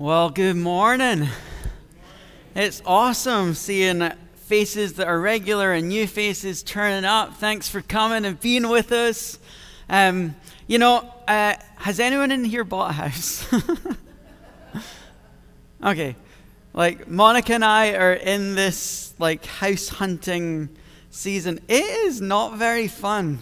Well, good morning. It's awesome seeing faces that are regular and new faces turning up. Thanks for coming and being with us. Um, you know, uh, has anyone in here bought a house? okay, like Monica and I are in this like house hunting season. It is not very fun.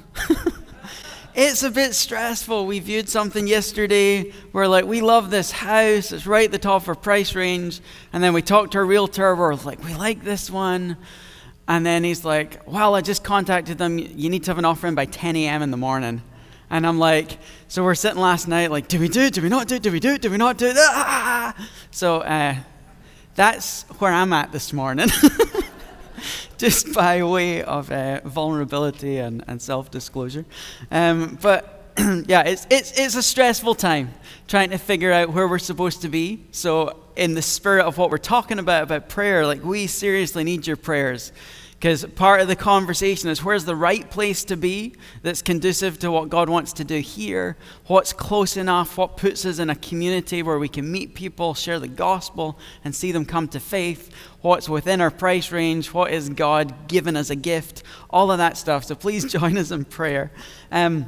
It's a bit stressful. We viewed something yesterday where, like, we love this house, it's right at the top of our price range. And then we talked to our realtor, we're like, we like this one. And then he's like, well, I just contacted them. You need to have an offer in by 10 a.m. in the morning. And I'm like, so we're sitting last night, like, do we do it? Do we not do it? Do we do it? Do we not do it? Ah! So uh, that's where I'm at this morning. just by way of uh, vulnerability and, and self disclosure. Um, but yeah, it's, it's, it's a stressful time trying to figure out where we're supposed to be. So, in the spirit of what we're talking about, about prayer, like we seriously need your prayers. Because part of the conversation is where's the right place to be that's conducive to what God wants to do here? What's close enough? What puts us in a community where we can meet people, share the gospel, and see them come to faith? What's within our price range? What is God given as a gift? All of that stuff. So please join us in prayer. Um,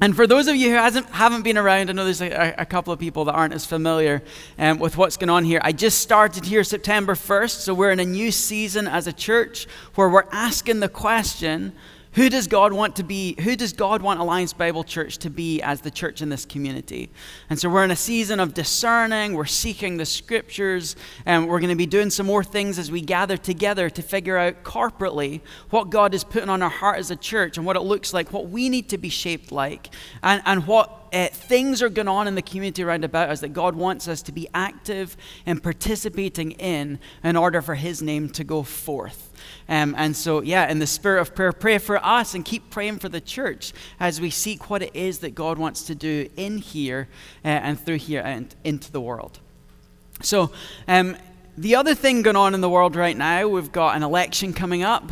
and for those of you who hasn't, haven't been around, I know there's a, a, couple of people that aren't as familiar um, with what's going on here. I just started here September 1st, so we're in a new season as a church where we're asking the question who does God want to be? Who does God want Alliance Bible Church to be as the church in this community? And so we're in a season of discerning, we're seeking the scriptures, and we're going to be doing some more things as we gather together to figure out corporately what God is putting on our heart as a church and what it looks like, what we need to be shaped like, and, and what uh, things are going on in the community around about us that God wants us to be active and participating in in order for His name to go forth. Um, and so, yeah, in the spirit of prayer, pray for us and keep praying for the church as we seek what it is that God wants to do in here uh, and through here and into the world. So, um, the other thing going on in the world right now, we've got an election coming up.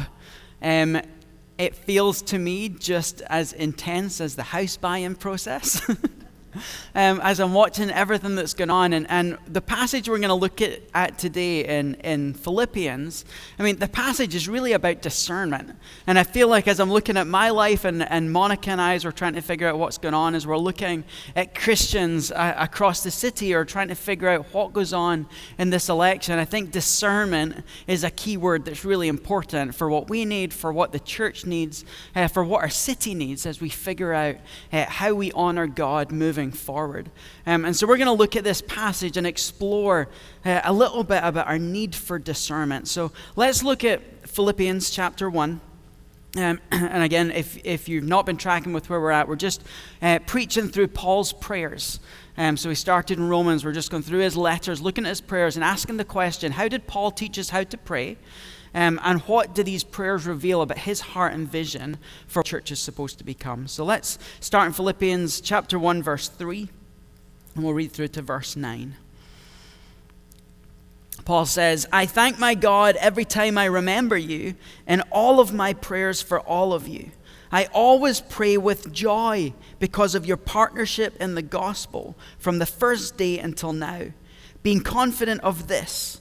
Um, it feels to me just as intense as the house buying process. um, as I'm watching everything that's going on. And, and the passage we're going to look at, at today in, in Philippians, I mean, the passage is really about discernment. And I feel like as I'm looking at my life, and, and Monica and I, as we're trying to figure out what's going on, as we're looking at Christians uh, across the city or trying to figure out what goes on in this election, I think discernment is a key word that's really important for what we need, for what the church needs, uh, for what our city needs as we figure out uh, how we honor God moving forward. Um, and so we're going to look at this passage and explore uh, a little bit about our need for discernment. So let's look at Philippians chapter 1. Um, and again, if, if you've not been tracking with where we're at, we're just uh, preaching through Paul's prayers. Um, so we started in Romans, we're just going through his letters, looking at his prayers, and asking the question how did Paul teach us how to pray? Um, and what do these prayers reveal about his heart and vision for church is supposed to become? So let's start in Philippians chapter 1, verse 3, and we'll read through to verse 9. Paul says, I thank my God every time I remember you in all of my prayers for all of you. I always pray with joy because of your partnership in the gospel from the first day until now, being confident of this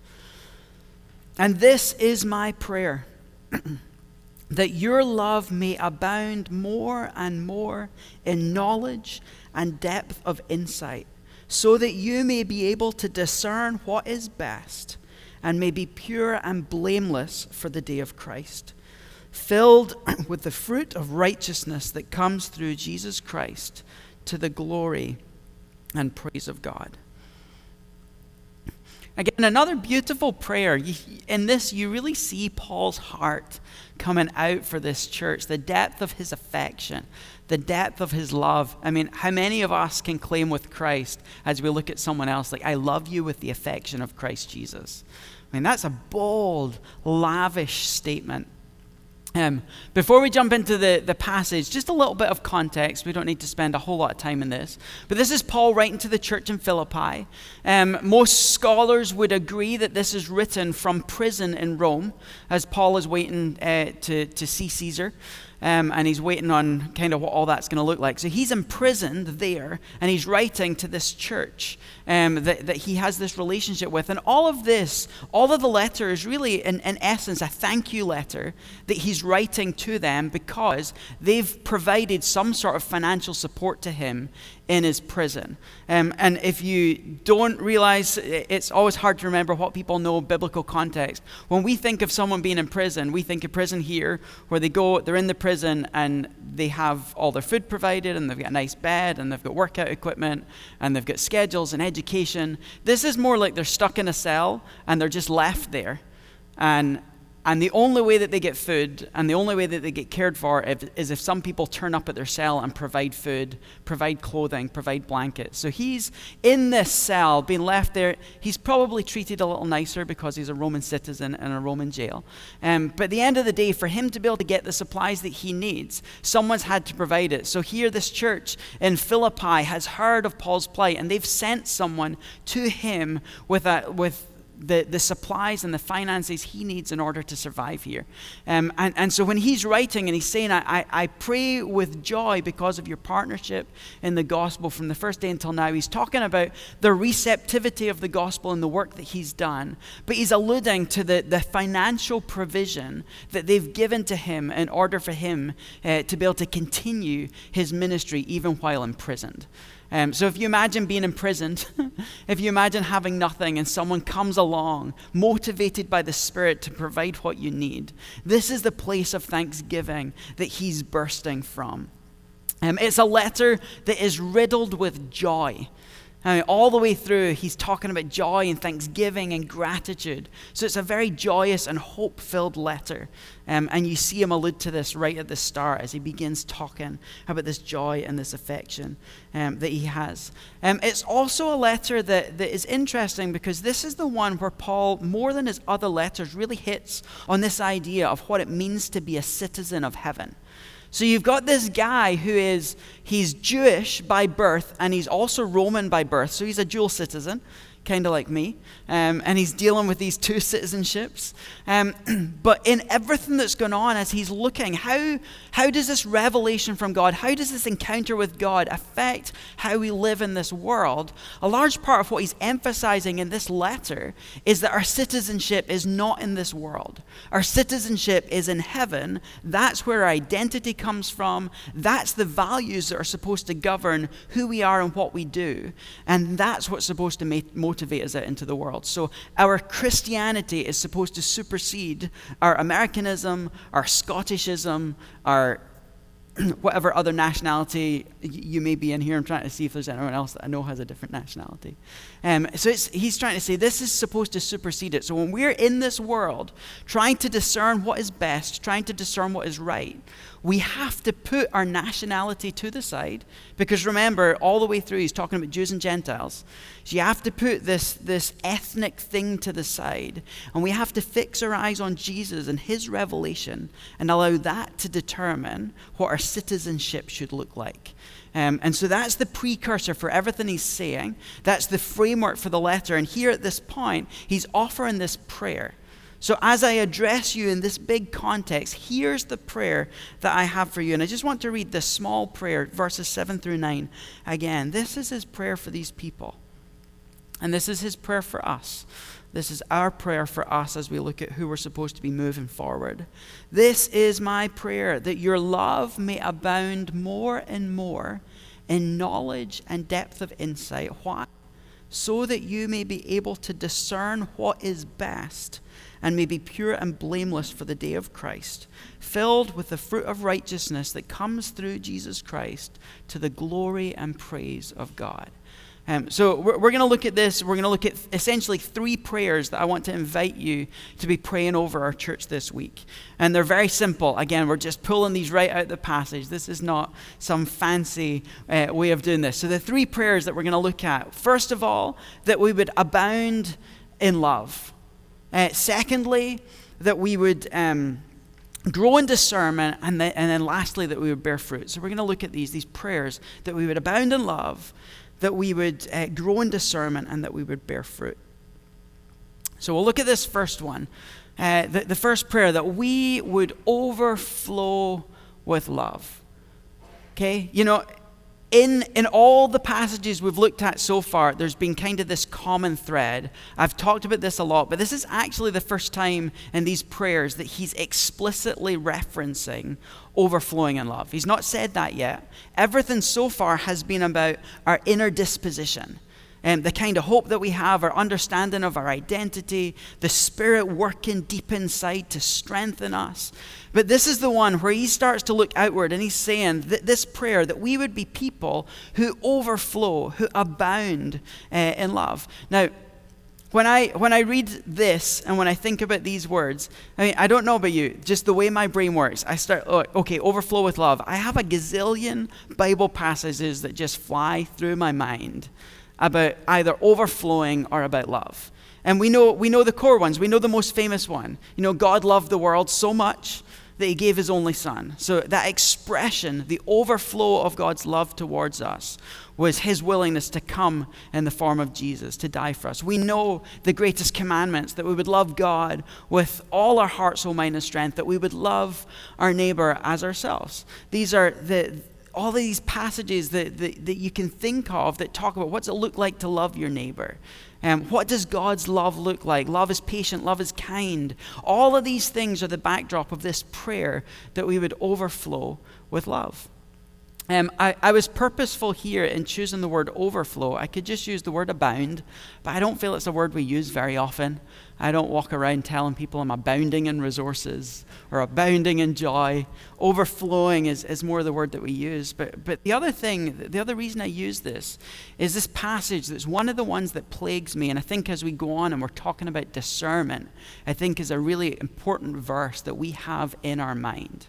And this is my prayer that your love may abound more and more in knowledge and depth of insight, so that you may be able to discern what is best and may be pure and blameless for the day of Christ, filled with the fruit of righteousness that comes through Jesus Christ to the glory and praise of God. Again, another beautiful prayer. In this, you really see Paul's heart coming out for this church, the depth of his affection, the depth of his love. I mean, how many of us can claim with Christ as we look at someone else, like, I love you with the affection of Christ Jesus? I mean, that's a bold, lavish statement. Um, before we jump into the, the passage, just a little bit of context. We don't need to spend a whole lot of time in this. But this is Paul writing to the church in Philippi. Um, most scholars would agree that this is written from prison in Rome, as Paul is waiting uh, to, to see Caesar um, and he's waiting on kind of what all that's going to look like. So he's imprisoned there, and he's writing to this church um, that, that he has this relationship with. And all of this, all of the letter is really, in, in essence, a thank you letter that he's writing to them because they've provided some sort of financial support to him in his prison. Um, and if you don't realize, it's always hard to remember what people know biblical context. When we think of someone being in prison, we think of prison here, where they go, they're in the prison and they have all their food provided, and they've got a nice bed, and they've got workout equipment, and they've got schedules and education. This is more like they're stuck in a cell and they're just left there. And and the only way that they get food and the only way that they get cared for is if some people turn up at their cell and provide food, provide clothing, provide blankets. So he's in this cell, being left there. He's probably treated a little nicer because he's a Roman citizen in a Roman jail. Um, but at the end of the day, for him to be able to get the supplies that he needs, someone's had to provide it. So here, this church in Philippi has heard of Paul's plight and they've sent someone to him with, a, with the, the supplies and the finances he needs in order to survive here. Um, and, and so when he's writing and he's saying, I, I, I pray with joy because of your partnership in the gospel from the first day until now, he's talking about the receptivity of the gospel and the work that he's done. But he's alluding to the, the financial provision that they've given to him in order for him uh, to be able to continue his ministry even while imprisoned. Um, so if you imagine being imprisoned, if you imagine having nothing and someone comes along motivated by the Spirit to provide what you need, this is the place of thanksgiving that he's bursting from. Um, it's a letter that is riddled with joy. I mean, all the way through, he's talking about joy and thanksgiving and gratitude. So it's a very joyous and hope filled letter. Um, and you see him allude to this right at the start as he begins talking about this joy and this affection um, that he has. Um, it's also a letter that, that is interesting because this is the one where Paul, more than his other letters, really hits on this idea of what it means to be a citizen of heaven. So you've got this guy who is, he's Jewish by birth and he's also Roman by birth. So he's a dual citizen kind of like me, um, and he's dealing with these two citizenships. Um, but in everything that's going on, as he's looking, how, how does this revelation from God, how does this encounter with God affect how we live in this world? A large part of what he's emphasizing in this letter is that our citizenship is not in this world. Our citizenship is in heaven. That's where our identity comes from. That's the values that are supposed to govern who we are and what we do. And that's what's supposed to make motivate us it into the world. So our Christianity is supposed to supersede our Americanism, our Scottishism, our whatever other nationality you may be in here. I'm trying to see if there's anyone else that I know has a different nationality. Um, so he's trying to say this is supposed to supersede it. So when we're in this world trying to discern what is best, trying to discern what is right, we have to put our nationality to the side because remember, all the way through, he's talking about Jews and Gentiles. So you have to put this, this ethnic thing to the side, and we have to fix our eyes on Jesus and his revelation and allow that to determine what our citizenship should look like. Um, and so that's the precursor for everything he's saying. That's the framework for the letter. And here at this point, he's offering this prayer. So, as I address you in this big context, here's the prayer that I have for you. And I just want to read this small prayer, verses 7 through 9. Again, this is his prayer for these people. And this is his prayer for us. This is our prayer for us as we look at who we're supposed to be moving forward. This is my prayer that your love may abound more and more in knowledge and depth of insight. Why? So that you may be able to discern what is best and may be pure and blameless for the day of Christ, filled with the fruit of righteousness that comes through Jesus Christ to the glory and praise of God. Um, so we're, we're going to look at this. We're going to look at essentially three prayers that I want to invite you to be praying over our church this week. And they're very simple. Again, we're just pulling these right out of the passage. This is not some fancy uh, way of doing this. So the three prayers that we're going to look at. First of all, that we would abound in love. Uh, secondly, that we would um, grow in discernment, and then, and then lastly, that we would bear fruit. So we're going to look at these, these prayers that we would abound in love, that we would uh, grow in discernment, and that we would bear fruit. So we'll look at this first one. Uh, the, the first prayer that we would overflow with love. Okay? You know, in, in all the passages we've looked at so far, there's been kind of this common thread. I've talked about this a lot, but this is actually the first time in these prayers that he's explicitly referencing overflowing in love. He's not said that yet. Everything so far has been about our inner disposition um, the kind of hope that we have, our understanding of our identity, the Spirit working deep inside to strengthen us. But this is the one where he starts to look outward and he's saying that this prayer that we would be people who overflow, who abound uh, in love. Now, when I, when I read this and when I think about these words, I mean, I don't know about you, just the way my brain works, I start, oh, okay, overflow with love. I have a gazillion Bible passages that just fly through my mind about either overflowing or about love. And we know, we know the core ones. We know the most famous one. You know, God loved the world so much that he gave his only son. So that expression, the overflow of God's love towards us, was his willingness to come in the form of Jesus to die for us. We know the greatest commandments that we would love God with all our heart, soul, mind, and strength, that we would love our neighbor as ourselves. These are the all these passages that, that, that, you can think of that talk about what's it look like to love your neighbor. Um, what does God's love look like? Love is patient, love is kind. All of these things are the backdrop of this prayer that we would overflow with love. Um, I, I, was purposeful here in choosing the word overflow. I could just use the word abound, but I don't feel it's a word we use very often. I don't walk around telling people I'm abounding in resources or abounding in joy. Overflowing is, is more the word that we use. But, but the other thing, the other reason I use this is this passage that's one of the ones that plagues me. And I think as we go on and we're talking about discernment, I think is a really important verse that we have in our mind.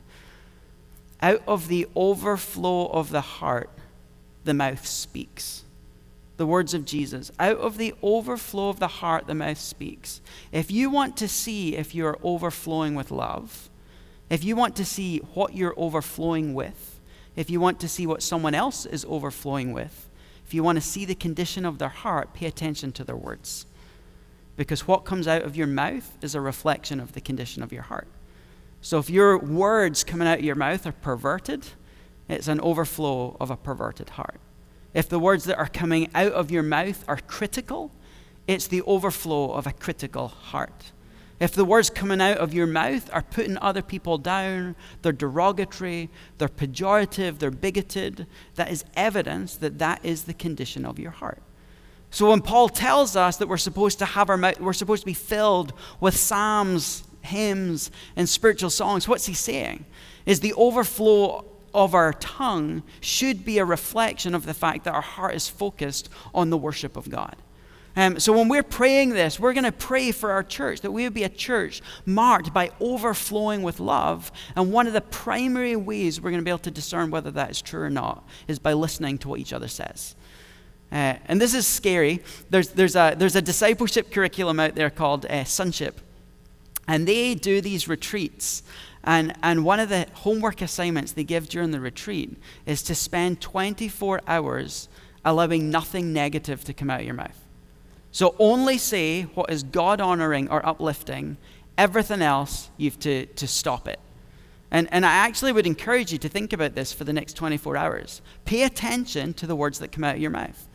Out of the overflow of the heart, the mouth speaks. The words of Jesus. Out of the overflow of the heart, the mouth speaks. If you want to see if you're overflowing with love, if you want to see what you're overflowing with, if you want to see what someone else is overflowing with, if you want to see the condition of their heart, pay attention to their words. Because what comes out of your mouth is a reflection of the condition of your heart. So if your words coming out of your mouth are perverted, it's an overflow of a perverted heart. If the words that are coming out of your mouth are critical, it's the overflow of a critical heart. If the words coming out of your mouth are putting other people down, they're derogatory, they're pejorative, they're bigoted, that is evidence that that is the condition of your heart. So when Paul tells us that we're supposed to have our mouth, we're supposed to be filled with psalms hymns and spiritual songs, what's he saying? Is the overflow of our tongue should be a reflection of the fact that our heart is focused on the worship of God. Um, so when we're praying this, we're going to pray for our church that we would be a church marked by overflowing with love. And one of the primary ways we're going to be able to discern whether that is true or not is by listening to what each other says. Uh, and this is scary. There's, there's, a, there's a discipleship curriculum out there called uh, Sonship. And they do these retreats. And, and one of the homework assignments they give during the retreat is to spend 24 hours allowing nothing negative to come out of your mouth. So only say what is God honoring or uplifting. Everything else, you have to, to stop it. And, and I actually would encourage you to think about this for the next 24 hours. Pay attention to the words that come out of your mouth.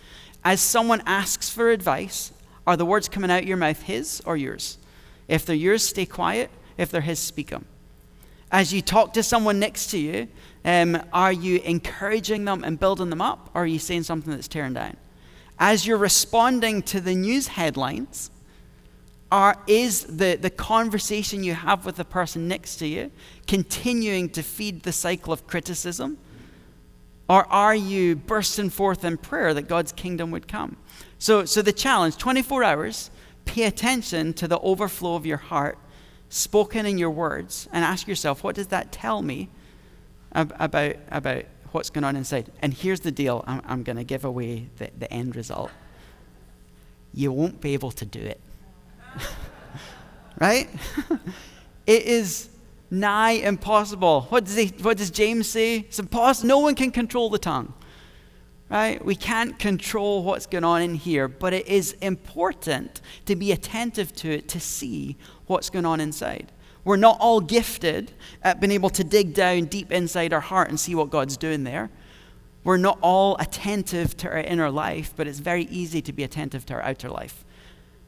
As someone asks for advice, are the words coming out of your mouth his or yours? If they're yours, stay quiet. If they're his, speak them. As you talk to someone next to you, um, are you encouraging them and building them up, or are you saying something that's tearing down? As you're responding to the news headlines, are, is the, the conversation you have with the person next to you continuing to feed the cycle of criticism? Or are you bursting forth in prayer that God's kingdom would come? So, so the challenge 24 hours, pay attention to the overflow of your heart spoken in your words and ask yourself, what does that tell me about, about what's going on inside? And here's the deal I'm, I'm going to give away the, the end result. You won't be able to do it. right? it is nigh impossible. What does, he, what does James say? It's impossible. No one can control the tongue. Right? We can't control what's going on in here, but it is important to be attentive to it to see what's going on inside. We're not all gifted at being able to dig down deep inside our heart and see what God's doing there. We're not all attentive to our inner life, but it's very easy to be attentive to our outer life.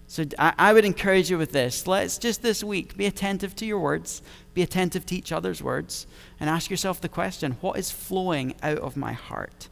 So I, I, would encourage you with this. Let's just this week be attentive to your words, be attentive to each other's words, and ask yourself the question what is flowing out of my heart?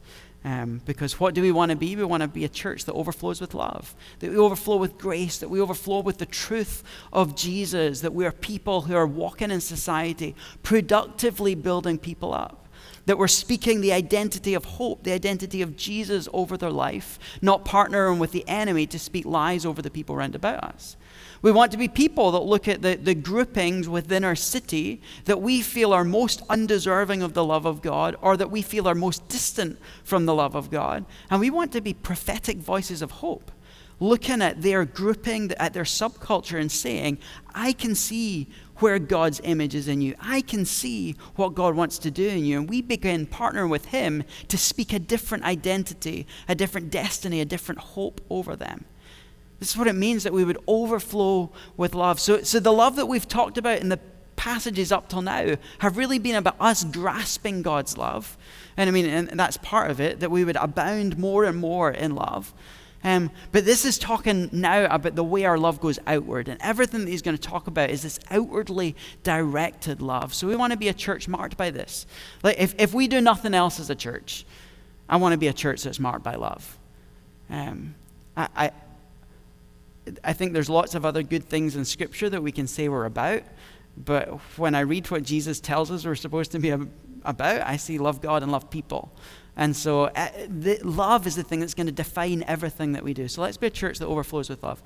Um, because what do we want to be? We want to be a church that overflows with love, that we overflow with grace, that we overflow with the truth of Jesus, that we are people who are walking in society, productively building people up that we're speaking the identity of hope, the identity of Jesus over their life, not partnering with the enemy to speak lies over the people around about us. We want to be people that look at the, the groupings within our city that we feel are most undeserving of the love of God or that we feel are most distant from the love of God. And we want to be prophetic voices of hope, looking at their grouping, at their subculture, and saying, I can see where God's image is in you. I can see what God wants to do in you. And we begin partnering with Him to speak a different identity, a different destiny, a different hope over them. This is what it means that we would overflow with love. So, so the love that we've talked about in the passages up till now have really been about us grasping God's love. And I mean, and that's part of it, that we would abound more and more in love. Um, but this is talking now about the way our love goes outward. And everything that he's going to talk about is this outwardly directed love. So we want to be a church marked by this. Like if, if we do nothing else as a church, I want to be a church that's marked by love. Um, I, I I think there's lots of other good things in Scripture that we can say we're about, but when I read what Jesus tells us we're supposed to be about, I see love God and love people. And so uh, the, love is the thing that's going to define everything that we do. So let's be a church that overflows with love.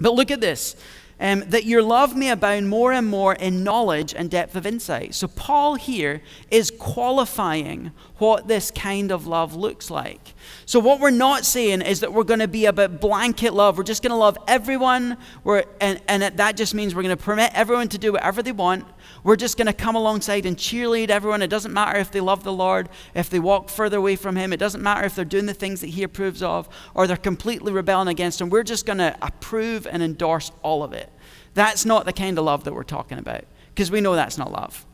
But look at this um, that your love may abound more and more in knowledge and depth of insight. So, Paul here is qualifying what this kind of love looks like. So, what we're not saying is that we're going to be about blanket love. We're just going to love everyone, we're, and, and that just means we're going to permit everyone to do whatever they want. We're just going to come alongside and cheerlead everyone. It doesn't matter if they love the Lord, if they walk further away from Him. It doesn't matter if they're doing the things that He approves of or they're completely rebelling against Him. We're just going to approve and endorse all of it. That's not the kind of love that we're talking about because we know that's not love.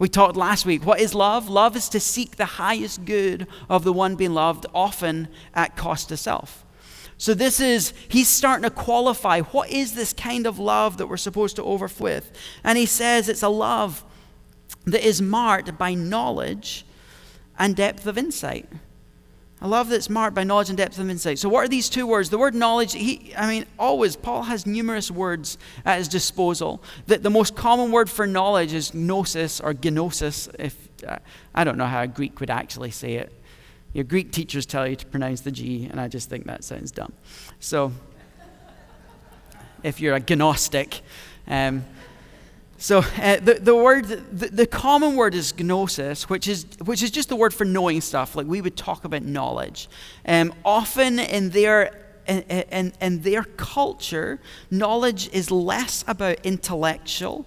We talked last week. What is love? Love is to seek the highest good of the one being loved, often at cost to self. So, this is, he's starting to qualify what is this kind of love that we're supposed to overflow with? And he says it's a love that is marked by knowledge and depth of insight. A love that's marked by knowledge and depth of insight. So, what are these two words? The word knowledge, he, I mean, always, Paul has numerous words at his disposal. The, the most common word for knowledge is gnosis or gnosis. If, uh, I don't know how a Greek would actually say it. Your Greek teachers tell you to pronounce the G, and I just think that sounds dumb. So, if you're a gnostic, um, so uh, the, the word, the, the, common word is gnosis, which is, which is just the word for knowing stuff. Like we would talk about knowledge. Um, often in their, in, in, in their culture, knowledge is less about intellectual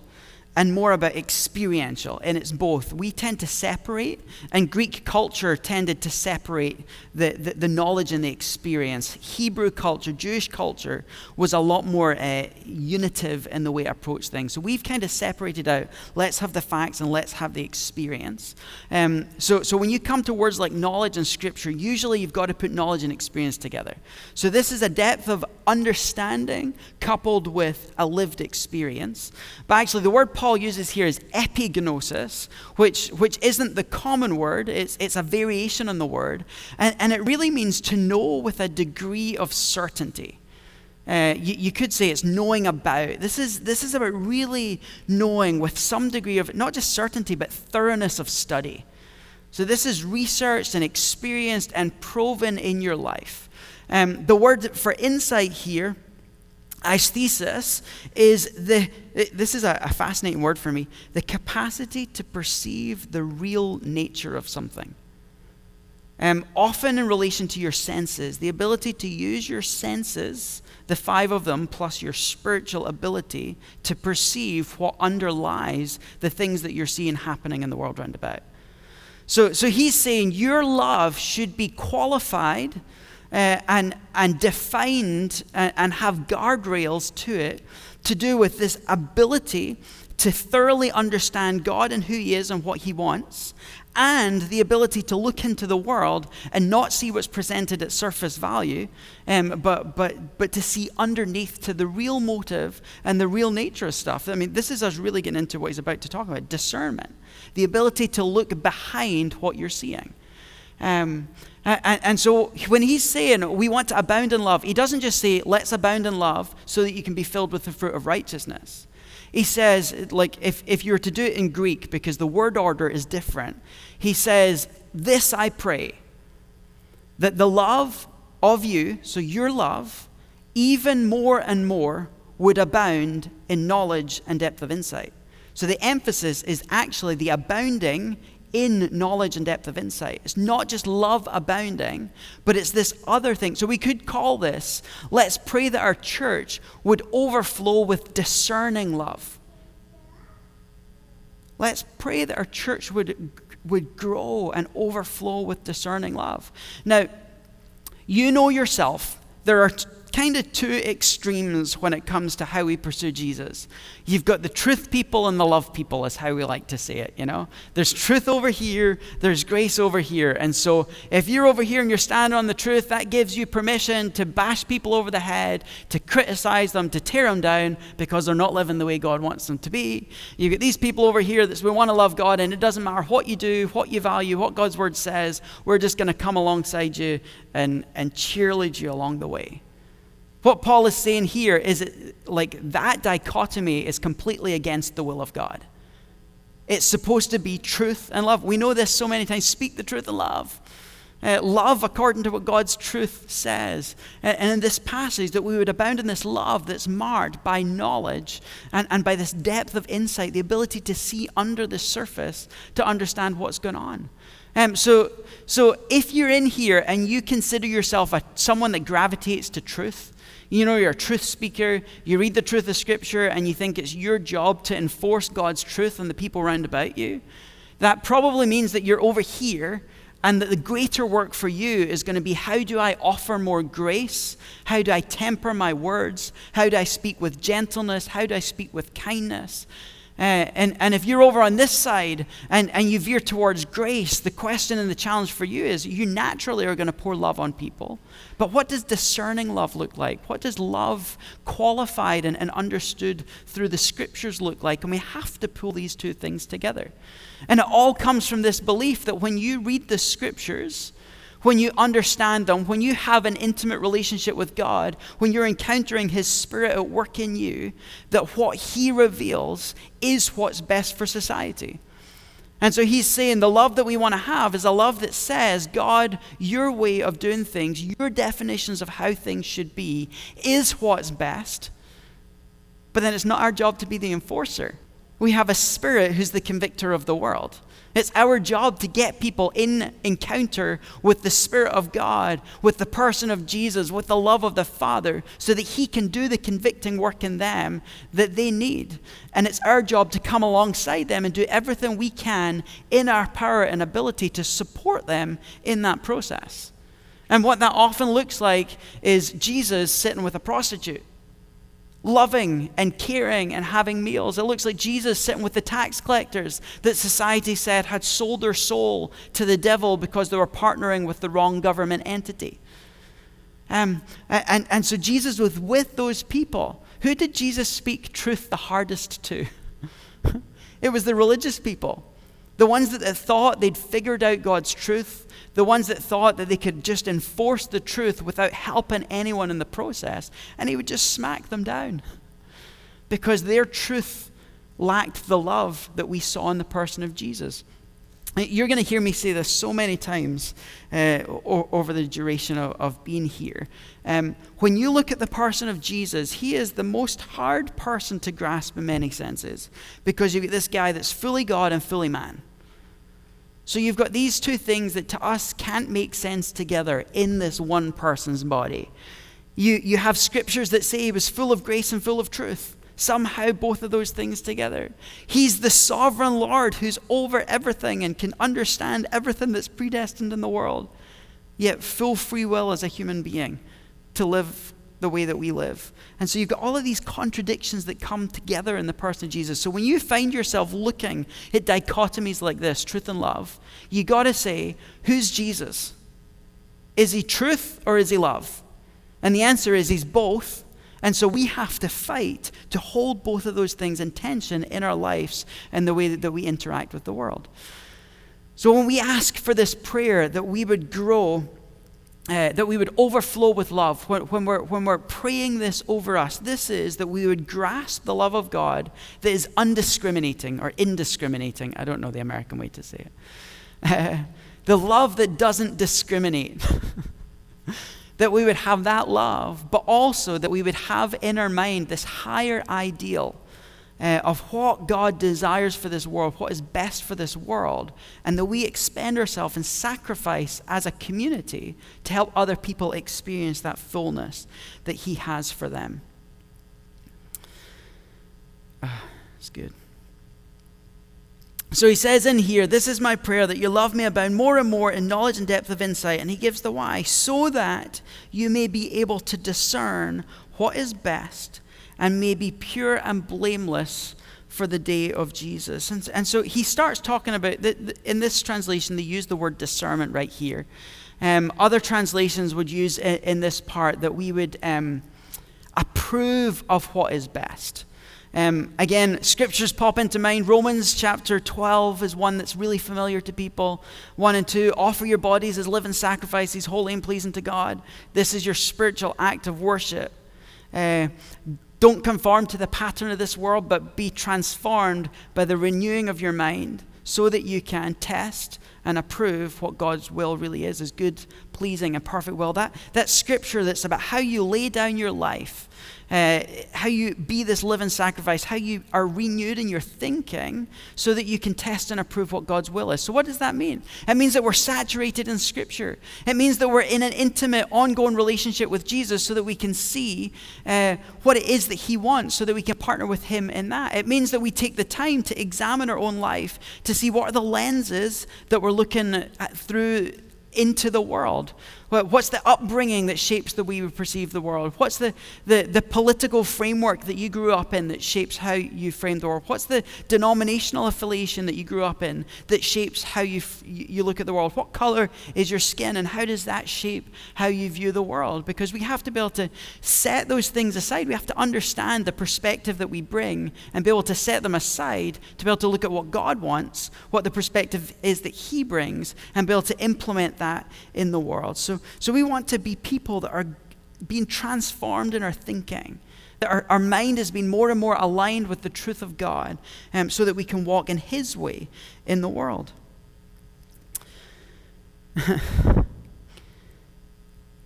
and more about experiential, and it's both. We tend to separate, and Greek culture tended to separate the, the, the knowledge and the experience. Hebrew culture, Jewish culture, was a lot more uh, unitive in the way it approached things. So we've kind of separated out let's have the facts and let's have the experience. Um, so, so when you come to words like knowledge and scripture, usually you've got to put knowledge and experience together. So this is a depth of understanding coupled with a lived experience. But actually, the word Paul Paul uses here is epignosis, which, which isn't the common word, it's, it's a variation on the word. And, and it really means to know with a degree of certainty. Uh, you, you, could say it's knowing about. This is, this is about really knowing with some degree of not just certainty, but thoroughness of study. So this is researched and experienced and proven in your life. Um, the word for insight here, aesthesis, is the, this is a, fascinating word for me, the capacity to perceive the real nature of something. Um, often in relation to your senses, the ability to use your senses, the five of them, plus your spiritual ability to perceive what underlies the things that you're seeing happening in the world round about. So, so he's saying your love should be qualified uh, and, and defined and, and have guardrails to it to do with this ability to thoroughly understand God and who He is and what He wants, and the ability to look into the world and not see what's presented at surface value, um, but, but, but to see underneath to the real motive and the real nature of stuff. I mean, this is us really getting into what he's about to talk about discernment, the ability to look behind what you're seeing. Um, and, and, so when he's saying we want to abound in love, he doesn't just say, let's abound in love so that you can be filled with the fruit of righteousness. He says, like, if, if you were to do it in Greek, because the word order is different, he says, This I pray, that the love of you, so your love, even more and more would abound in knowledge and depth of insight. So the emphasis is actually the abounding in knowledge and depth of insight. It's not just love abounding, but it's this other thing. So we could call this let's pray that our church would overflow with discerning love. Let's pray that our church would, would grow and overflow with discerning love. Now, you know yourself, there are kind of two extremes when it comes to how we pursue Jesus. You've got the truth people and the love people, is how we like to say it, you know? There's truth over here, there's grace over here. And so if you're over here and you're standing on the truth, that gives you permission to bash people over the head, to criticize them, to tear them down because they're not living the way God wants them to be. You get these people over here that we want to love God, and it doesn't matter what you do, what you value, what God's word says, we're just going to come alongside you and, and cheerlead you along the way. What Paul is saying here is it, like that dichotomy is completely against the will of God. It's supposed to be truth and love. We know this so many times speak the truth and love. Uh, love according to what God's truth says. And, and, in this passage, that we would abound in this love that's marked by knowledge and, and by this depth of insight, the ability to see under the surface to understand what's going on. Um, so, so if you're in here and you consider yourself a, someone that gravitates to truth, you know, you're a truth speaker, you read the truth of Scripture, and you think it's your job to enforce God's truth on the people around about you. That probably means that you're over here, and that the greater work for you is going to be how do I offer more grace? How do I temper my words? How do I speak with gentleness? How do I speak with kindness? Uh, and, and if you're over on this side and, and you veer towards grace, the question and the challenge for you is you naturally are going to pour love on people. But what does discerning love look like? What does love qualified and, and understood through the scriptures look like? And we have to pull these two things together. And it all comes from this belief that when you read the scriptures, when you understand them, when you have an intimate relationship with God, when you're encountering His Spirit at work in you, that what He reveals is what's best for society. And so he's saying the love that we want to have is a love that says, God, your way of doing things, your definitions of how things should be, is what's best. But then it's not our job to be the enforcer. We have a spirit who's the convictor of the world. It's our job to get people in encounter with the Spirit of God, with the person of Jesus, with the love of the Father, so that He can do the convicting work in them that they need. And it's our job to come alongside them and do everything we can in our power and ability to support them in that process. And what that often looks like is Jesus sitting with a prostitute loving and caring and having meals. It looks like Jesus sitting with the tax collectors that society said had sold their soul to the devil because they were partnering with the wrong government entity. Um, and, and so Jesus was with those people. Who did Jesus speak truth the hardest to? it was the religious people, the ones that thought they'd figured out God's truth the ones that thought that they could just enforce the truth without helping anyone in the process, and he would just smack them down because their truth lacked the love that we saw in the person of Jesus. You're going to hear me say this so many times uh, o- over the duration of, of being here. Um, when you look at the person of Jesus, he is the most hard person to grasp in many senses because you've got this guy that's fully God and fully man. So you've got these two things that to us can't make sense together in this one person's body. You, you have scriptures that say he was full of grace and full of truth somehow both of those things together. He's the sovereign Lord who's over everything and can understand everything that's predestined in the world, yet full free will as a human being to live the way that we live. And so you've got all of these contradictions that come together in the person of Jesus. So when you find yourself looking at dichotomies like this, truth and love, you got to say, who's Jesus? Is he truth or is he love? And the answer is he's both and so we have to fight to hold both of those things in tension in our lives and the way that, that we interact with the world. So when we ask for this prayer that we would grow, uh, that we would overflow with love, when, when, we're, when we're praying this over us, this is that we would grasp the love of God that is undiscriminating or indiscriminating. I don't know the American way to say it. Uh, the love that doesn't discriminate. that we would have that love, but also that we would have in our mind this higher ideal uh, of what God desires for this world, what is best for this world, and that we expend ourselves and sacrifice as a community to help other people experience that fullness that He has for them. Uh, it's good. So he says in here, This is my prayer that you love me abound more and more in knowledge and depth of insight. And he gives the why, so that you may be able to discern what is best and may be pure and blameless for the day of Jesus. And, and so he starts talking about, in this translation, they use the word discernment right here. Um, other translations would use in, in, this part that we would um, approve of what is best. Um, again, scriptures pop into mind. Romans chapter 12 is one that's really familiar to people. 1 and 2 offer your bodies as living sacrifices, holy and pleasing to God. This is your spiritual act of worship. Uh, don't conform to the pattern of this world, but be transformed by the renewing of your mind so that you can test and approve what God's will really is, is good, pleasing, and perfect will. That, that scripture that's about how you lay down your life uh, how you be this living sacrifice, how you are renewed in your thinking so that you can test and approve what God's will is. So, what does that mean? It means that we're saturated in Scripture. It means that we're in an intimate, ongoing relationship with Jesus so that we can see uh, what it is that He wants, so that we can partner with Him in that. It means that we take the time to examine our own life to see what are the lenses that we're looking through into the world. What's the upbringing that shapes the way we perceive the world? What's the, the, the, political framework that you grew up in that shapes how you frame the world? What's the denominational affiliation that you grew up in that shapes how you, you look at the world? What color is your skin and how does that shape how you view the world? Because we have to be able to set those things aside. We have to understand the perspective that we bring and be able to set them aside to be able to look at what God wants, what the perspective is that He brings, and be able to implement that in the world. So so, we want to be people that are being transformed in our thinking. That our, our mind has been more and more aligned with the truth of God um, so that we can walk in His way in the world. the,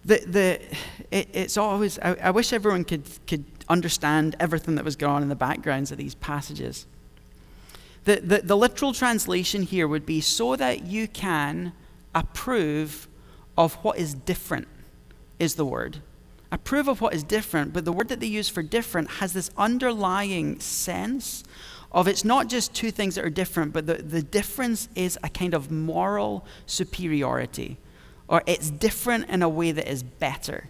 the, it, it's always, I, I wish everyone could, could understand everything that was going on in the backgrounds of these passages. The, the, the literal translation here would be so that you can approve of what is different, is the word. Approve of what is different, but the word that they use for different has this underlying sense of it's not just two things that are different, but the, the difference is a kind of moral superiority, or it's different in a way that is better.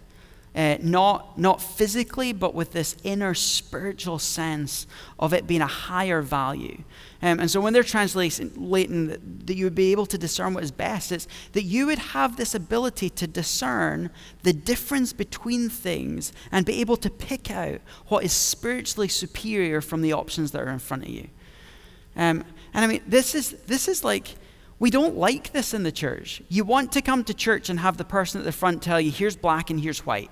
Uh, not, not physically, but with this inner spiritual sense of it being a higher value. Um, and so when they're translating that, that you would be able to discern what is best, it's that you would have this ability to discern the difference between things and be able to pick out what is spiritually superior from the options that are in front of you. Um, and I mean, this is, this is like, we don't like this in the church. You want to come to church and have the person at the front tell you, here's black and here's white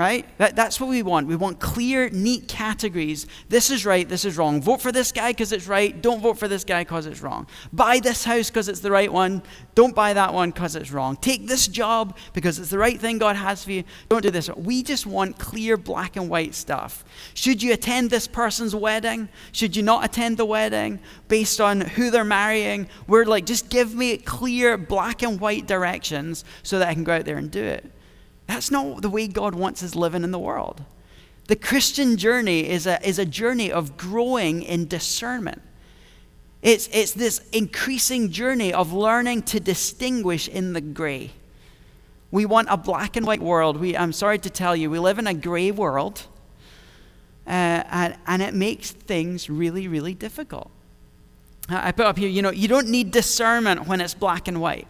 right? That, that's what we want. We want clear, neat categories. This is right, this is wrong. Vote for this guy because it's right. Don't vote for this guy because it's wrong. Buy this house because it's the right one. Don't buy that one because it's wrong. Take this job because it's the right thing God has for you. Don't do this. We just want clear, black and white stuff. Should you attend this person's wedding? Should you not attend the wedding based on who they're marrying? We're like, just give me clear, black and white directions so that I can go out there and do it. That's not the way God wants us living in the world. The Christian journey is a, is a journey of growing in discernment. It's, it's this increasing journey of learning to distinguish in the gray. We want a black and white world. We, I'm sorry to tell you, we live in a gray world, uh, and, and it makes things really, really difficult. I put up here, you know, you don't need discernment when it's black and white.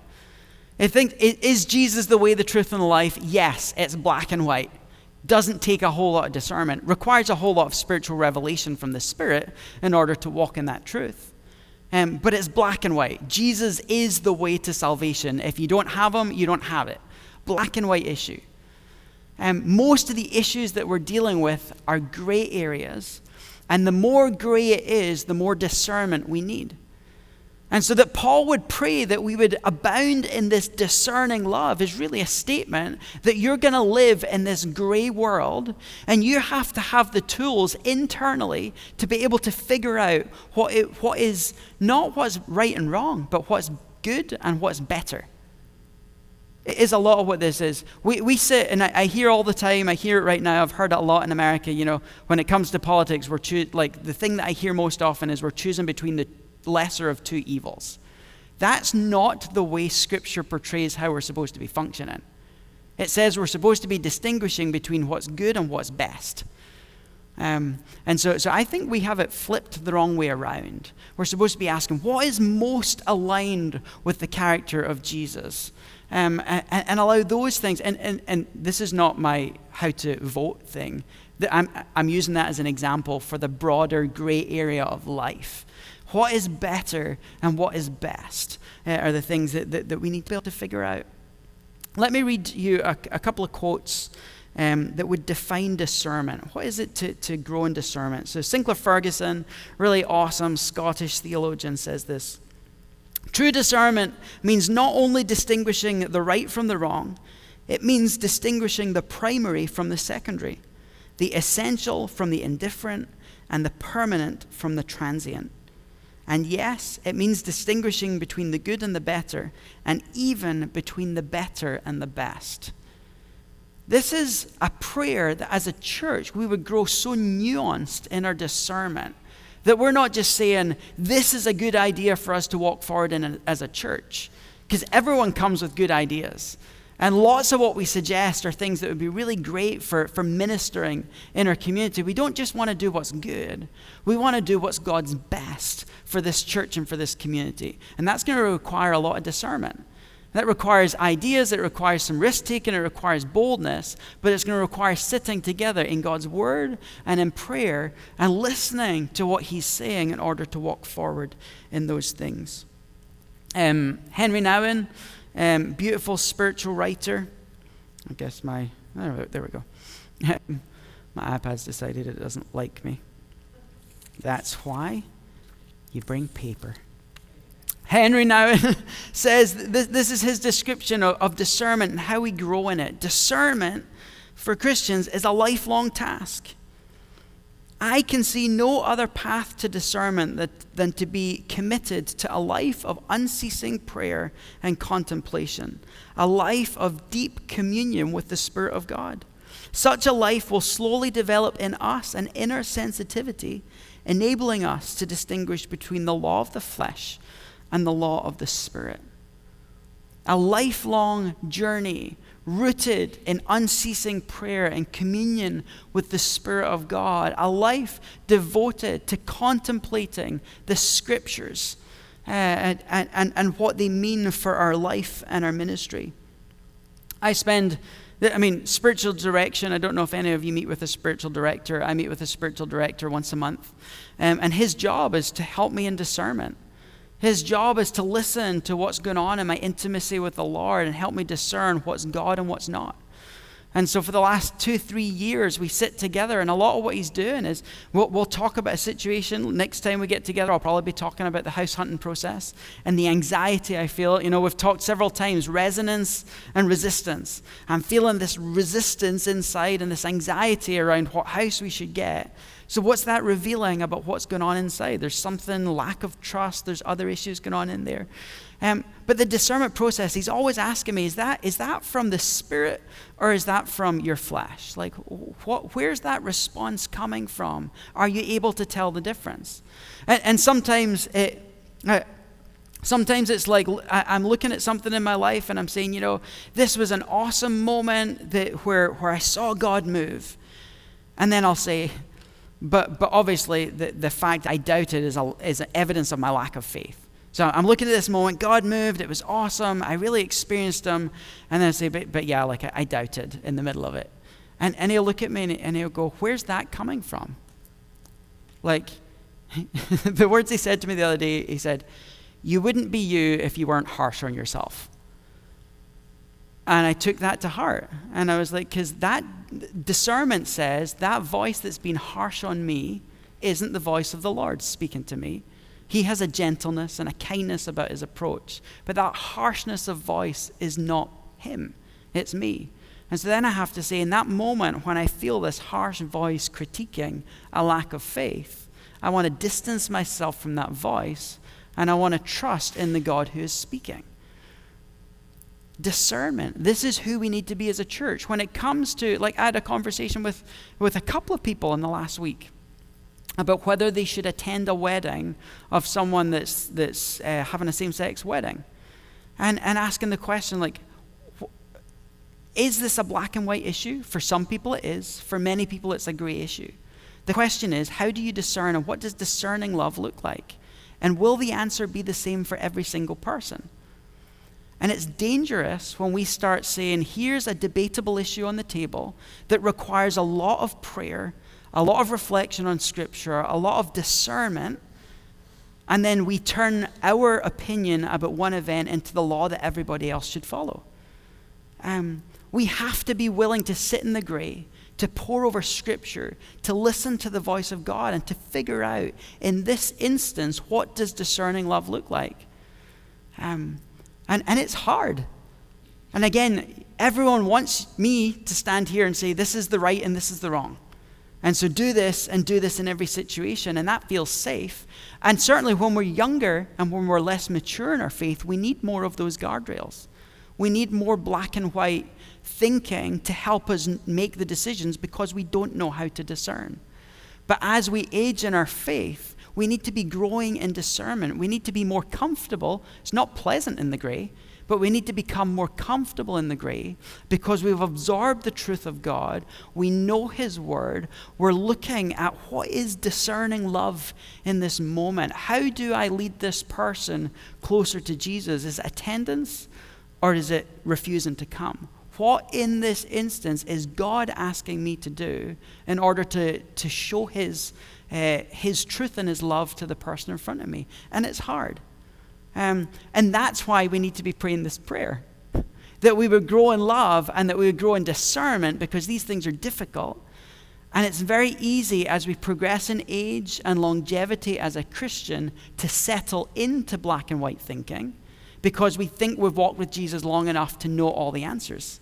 I think, is Jesus the way, the truth, and the life? Yes, it's black and white. Doesn't take a whole lot of discernment, requires a whole lot of spiritual revelation from the Spirit in order to walk in that truth. Um, but it's black and white. Jesus is the way to salvation. If you don't have him, you don't have it. Black and white issue. Um, most of the issues that we're dealing with are gray areas. And the more gray it is, the more discernment we need. And so that Paul would pray that we would abound in this discerning love is really a statement that you're going to live in this gray world and you have to have the tools internally to be able to figure out what, it, what is not what's right and wrong, but what's good and what's better. It is a lot of what this is. We, we sit, and I, I, hear all the time, I hear it right now, I've heard it a lot in America, you know, when it comes to politics, we're choo- like the thing that I hear most often is we're choosing between the lesser of two evils. That's not the way Scripture portrays how we're supposed to be functioning. It says we're supposed to be distinguishing between what's good and what's best. Um, and so, so I think we have it flipped the wrong way around. We're supposed to be asking, what is most aligned with the character of Jesus? Um, and, and, allow those things. And, and, and this is not my how to vote thing. I'm, I'm using that as an example for the broader gray area of life. What is better and what is best uh, are the things that, that, that, we need to be able to figure out. Let me read you a, a couple of quotes um, that would define discernment. What is it to, to grow in discernment? So, Sinclair Ferguson, really awesome Scottish theologian, says this True discernment means not only distinguishing the right from the wrong, it means distinguishing the primary from the secondary, the essential from the indifferent, and the permanent from the transient. And yes, it means distinguishing between the good and the better, and even between the better and the best. This is a prayer that as a church we would grow so nuanced in our discernment that we're not just saying, this is a good idea for us to walk forward in as a church, because everyone comes with good ideas. And lots of what we suggest are things that would be really great for, for ministering in our community. We don't just want to do what's good, we want to do what's God's best for this church and for this community. And that's going to require a lot of discernment. That requires ideas, it requires some risk taking, it requires boldness, but it's going to require sitting together in God's Word and in prayer and listening to what He's saying in order to walk forward in those things. Um, Henry Nouwen um, beautiful spiritual writer. I guess my, there we go. my iPad's decided it doesn't like me. That's why you bring paper. Henry now says this, this is his description of, of discernment and how we grow in it. Discernment for Christians is a lifelong task. I can see no other path to discernment that, than to be committed to a life of unceasing prayer and contemplation, a life of deep communion with the Spirit of God. Such a life will slowly develop in us an inner sensitivity, enabling us to distinguish between the law of the flesh and the law of the Spirit. A lifelong journey rooted in unceasing prayer and communion with the Spirit of God, a life devoted to contemplating the Scriptures uh, and, and, and what they mean for our life and our ministry. I spend, I mean, spiritual direction. I don't know if any of you meet with a spiritual director. I meet with a spiritual director once a month. Um, and his job is to help me in discernment. His job is to listen to what's going on in my intimacy with the Lord and help me discern what's God and what's not. And so, for the last two, three years, we sit together, and a lot of what he's doing is we'll, we'll, talk about a situation. Next time we get together, I'll probably be talking about the house hunting process and the anxiety I feel. You know, we've talked several times resonance and resistance. I'm feeling this resistance inside and this anxiety around what house we should get. So, what's that revealing about what's going on inside? There's something, lack of trust, there's other issues going on in there. Um, but the discernment process, he's always asking me, is that, is that from the Spirit or is that from your flesh? Like, where's that response coming from? Are you able to tell the difference? And, and sometimes it. Uh, Sometimes it's like I'm looking at something in my life and I'm saying, you know, this was an awesome moment that where, where I saw God move. And then I'll say, but, but obviously the, the fact I doubted is, a, is evidence of my lack of faith. So I'm looking at this moment. God moved. It was awesome. I really experienced Him. And then I say, but, but yeah, like I, I, doubted in the middle of it. And, and he'll look at me and, and he'll go, Where's that coming from? Like, the words he said to me the other day, he said, You wouldn't be you if you weren't harsh on yourself. And I took that to heart. And I was like, Because that discernment says that voice that's been harsh on me isn't the voice of the Lord speaking to me. He has a gentleness and a kindness about his approach, but that harshness of voice is not him, it's me. And so then I have to say, in that moment when I feel this harsh voice critiquing a lack of faith, I want to distance myself from that voice and I want to trust in the God who is speaking. Discernment. This is who we need to be as a church. When it comes to, like, I had a conversation with, with a couple of people in the last week about whether they should attend a wedding of someone that's, that's uh, having a same sex wedding. And, and asking the question, like, is this a black and white issue? For some people, it is. For many people, it's a gray issue. The question is, how do you discern, and what does discerning love look like? And will the answer be the same for every single person? And it's dangerous when we start saying, here's a debatable issue on the table that requires a lot of prayer a lot of reflection on Scripture, a lot of discernment, and then we turn our opinion about one event into the law that everybody else should follow. Um, we have to be willing to sit in the gray, to pore over Scripture, to listen to the voice of God, and to figure out, in this instance, what does discerning love look like? Um, and, and it's hard. And again, everyone wants me to stand here and say, this is the right and this is the wrong. And so do this and do this in every situation, and that feels safe. And certainly when we're younger and when we're less mature in our faith, we need more of those guardrails. We need more black and white thinking to help us make the decisions because we don't know how to discern. But as we age in our faith, we need to be growing in discernment. We need to be more comfortable. It's not pleasant in the gray, but we need to become more comfortable in the gray because we've absorbed the truth of God. We know His Word. We're looking at what is discerning love in this moment. How do I lead this person closer to Jesus? Is it attendance or is it refusing to come? What in this instance is God asking me to do in order to, to show his, uh, his truth and His love to the person in front of me? And it's hard. Um, and that's why we need to be praying this prayer that we would grow in love and that we would grow in discernment because these things are difficult. And it's very easy as we progress in age and longevity as a Christian to settle into black and white thinking because we think we've walked with Jesus long enough to know all the answers.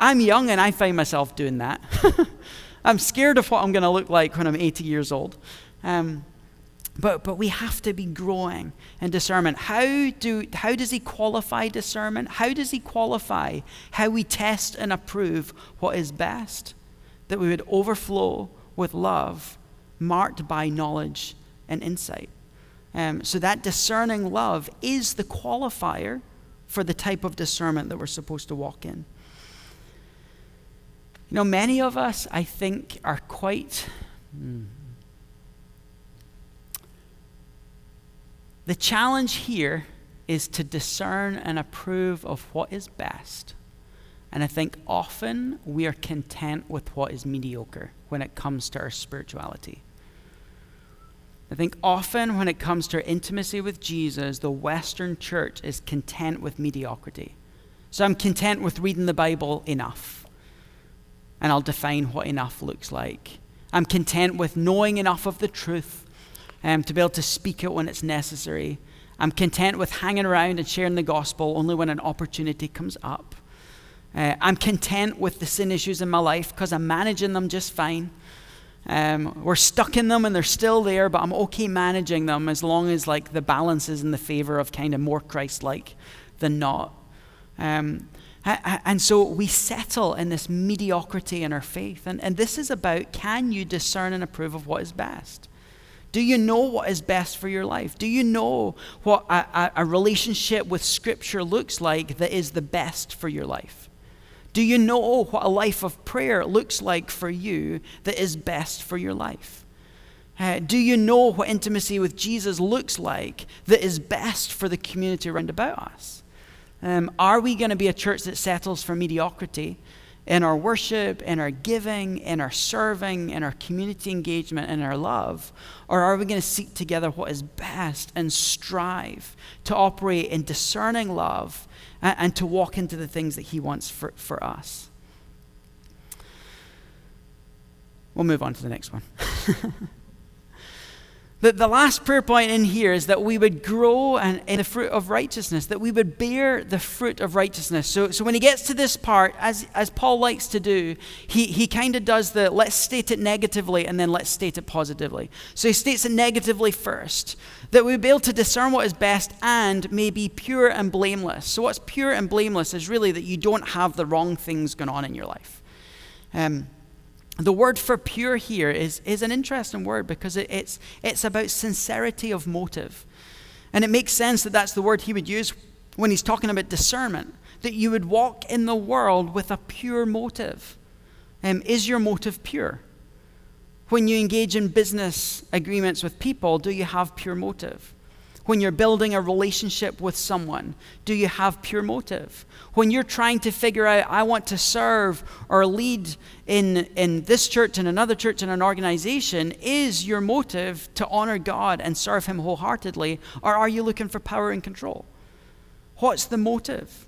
I'm young and I find myself doing that. I'm scared of what I'm going to look like when I'm 80 years old. Um, but, but we have to be growing in discernment. How, do, how does he qualify discernment? How does he qualify how we test and approve what is best? That we would overflow with love, marked by knowledge and insight. Um, so that discerning love is the qualifier for the type of discernment that we're supposed to walk in. You know, many of us, I think, are quite. Hmm, The challenge here is to discern and approve of what is best. And I think often we are content with what is mediocre when it comes to our spirituality. I think often when it comes to our intimacy with Jesus, the Western church is content with mediocrity. So I'm content with reading the Bible enough. And I'll define what enough looks like. I'm content with knowing enough of the truth um, to be able to speak it when it's necessary. I'm content with hanging around and sharing the gospel only when an opportunity comes up. Uh, I'm content with the sin issues in my life because I'm managing them just fine. Um, we're stuck in them and they're still there, but I'm okay managing them as long as like the balance is in the favor of kind of more Christ-like than not. Um, and so we settle in this mediocrity in our faith. And, and this is about can you discern and approve of what is best? Do you know what is best for your life? Do you know what a, a, relationship with Scripture looks like that is the best for your life? Do you know what a life of prayer looks like for you that is best for your life? Uh, do you know what intimacy with Jesus looks like that is best for the community around about us? Um, are we going to be a church that settles for mediocrity in our worship, in our giving, in our serving, in our community engagement, in our love? Or are we going to seek together what is best and strive to operate in discerning love and, and to walk into the things that He wants for, for us? We'll move on to the next one. The, the last prayer point in here is that we would grow and, in the fruit of righteousness, that we would bear the fruit of righteousness. So, so when he gets to this part, as, as Paul likes to do, he, he kind of does the let's state it negatively and then let's state it positively. So he states it negatively first, that we be able to discern what is best and may be pure and blameless. So, what's pure and blameless is really that you don't have the wrong things going on in your life. Um, the word for pure here is, is an interesting word because it, it's, it's about sincerity of motive. And it makes sense that that's the word he would use when he's talking about discernment, that you would walk in the world with a pure motive. Um, is your motive pure? When you engage in business agreements with people, do you have pure motive? When you're building a relationship with someone, do you have pure motive? When you're trying to figure out, I want to serve or lead in, in this church and another church and an organization, is your motive to honor God and serve Him wholeheartedly, or are you looking for power and control? What's the motive?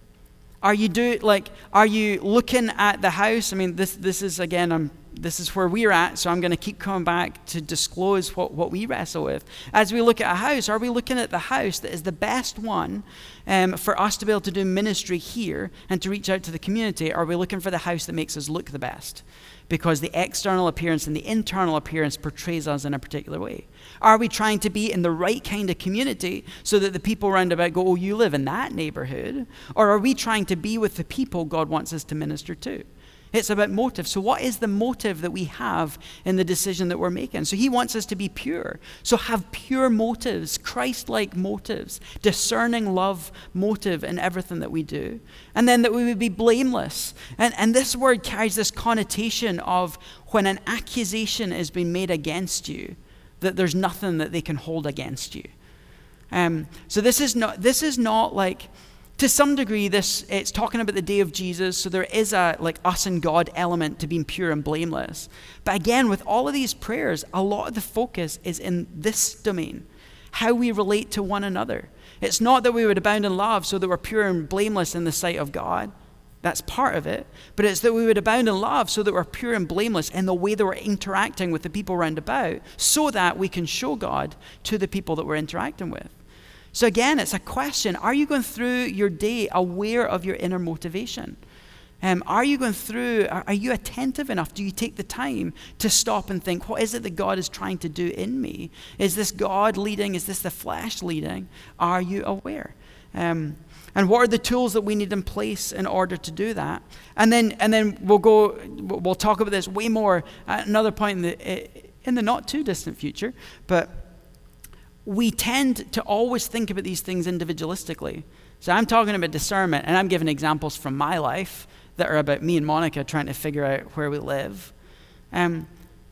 Are you do like are you looking at the house? I mean, this this is again I'm this is where we're at, so I'm going to keep coming back to disclose what, what we wrestle with. As we look at a house, are we looking at the house that is the best one um, for us to be able to do ministry here and to reach out to the community? Are we looking for the house that makes us look the best? Because the external appearance and the internal appearance portrays us in a particular way. Are we trying to be in the right kind of community so that the people around about go, oh, you live in that neighborhood? Or are we trying to be with the people God wants us to minister to? It's about motive. So, what is the motive that we have in the decision that we're making? So, he wants us to be pure. So, have pure motives, Christ like motives, discerning love motive in everything that we do. And then that we would be blameless. And, and this word carries this connotation of when an accusation is being made against you, that there's nothing that they can hold against you. Um, so, this is not, this is not like to some degree this it's talking about the day of jesus so there is a like us and god element to being pure and blameless. But again with all of these prayers a lot of the focus is in this domain how we relate to one another. It's not that we would abound in love so that we're pure and blameless in the sight of god. That's part of it. But it's that we would abound in love so that we're pure and blameless in the way that we're interacting with the people round about so that we can show god to the people that we're interacting with so, again, it's a question Are you going through your day aware of your inner motivation? Um, are you going through, are, are, you attentive enough? Do you take the time to stop and think, what is it that God is trying to do in me? Is this God leading? Is this the flesh leading? Are you aware? Um, and what are the tools that we need in place in order to do that? And then, and then we'll go, we'll talk about this way more at another point in the, in the not too distant future. But we tend to always think about these things individualistically. So I'm talking about discernment, and I'm giving examples from my life that are about me and Monica trying to figure out where we live. Um,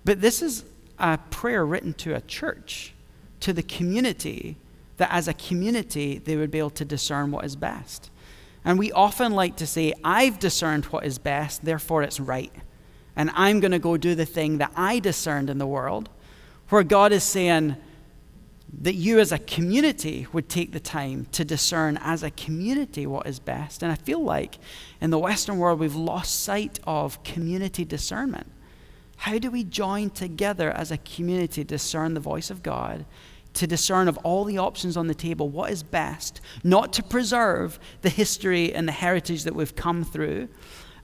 but this is a prayer written to a church, to the community, that as a community they would be able to discern what is best. And we often like to say, I've discerned what is best, therefore it's right. And I'm going to go do the thing that I discerned in the world, where God is saying, that you as a community would take the time to discern as a community what is best. And I feel like in the Western world, we've lost sight of community discernment. How do we join together as a community discern the voice of God, to discern of all the options on the table what is best, not to preserve the history and the heritage that we've come through,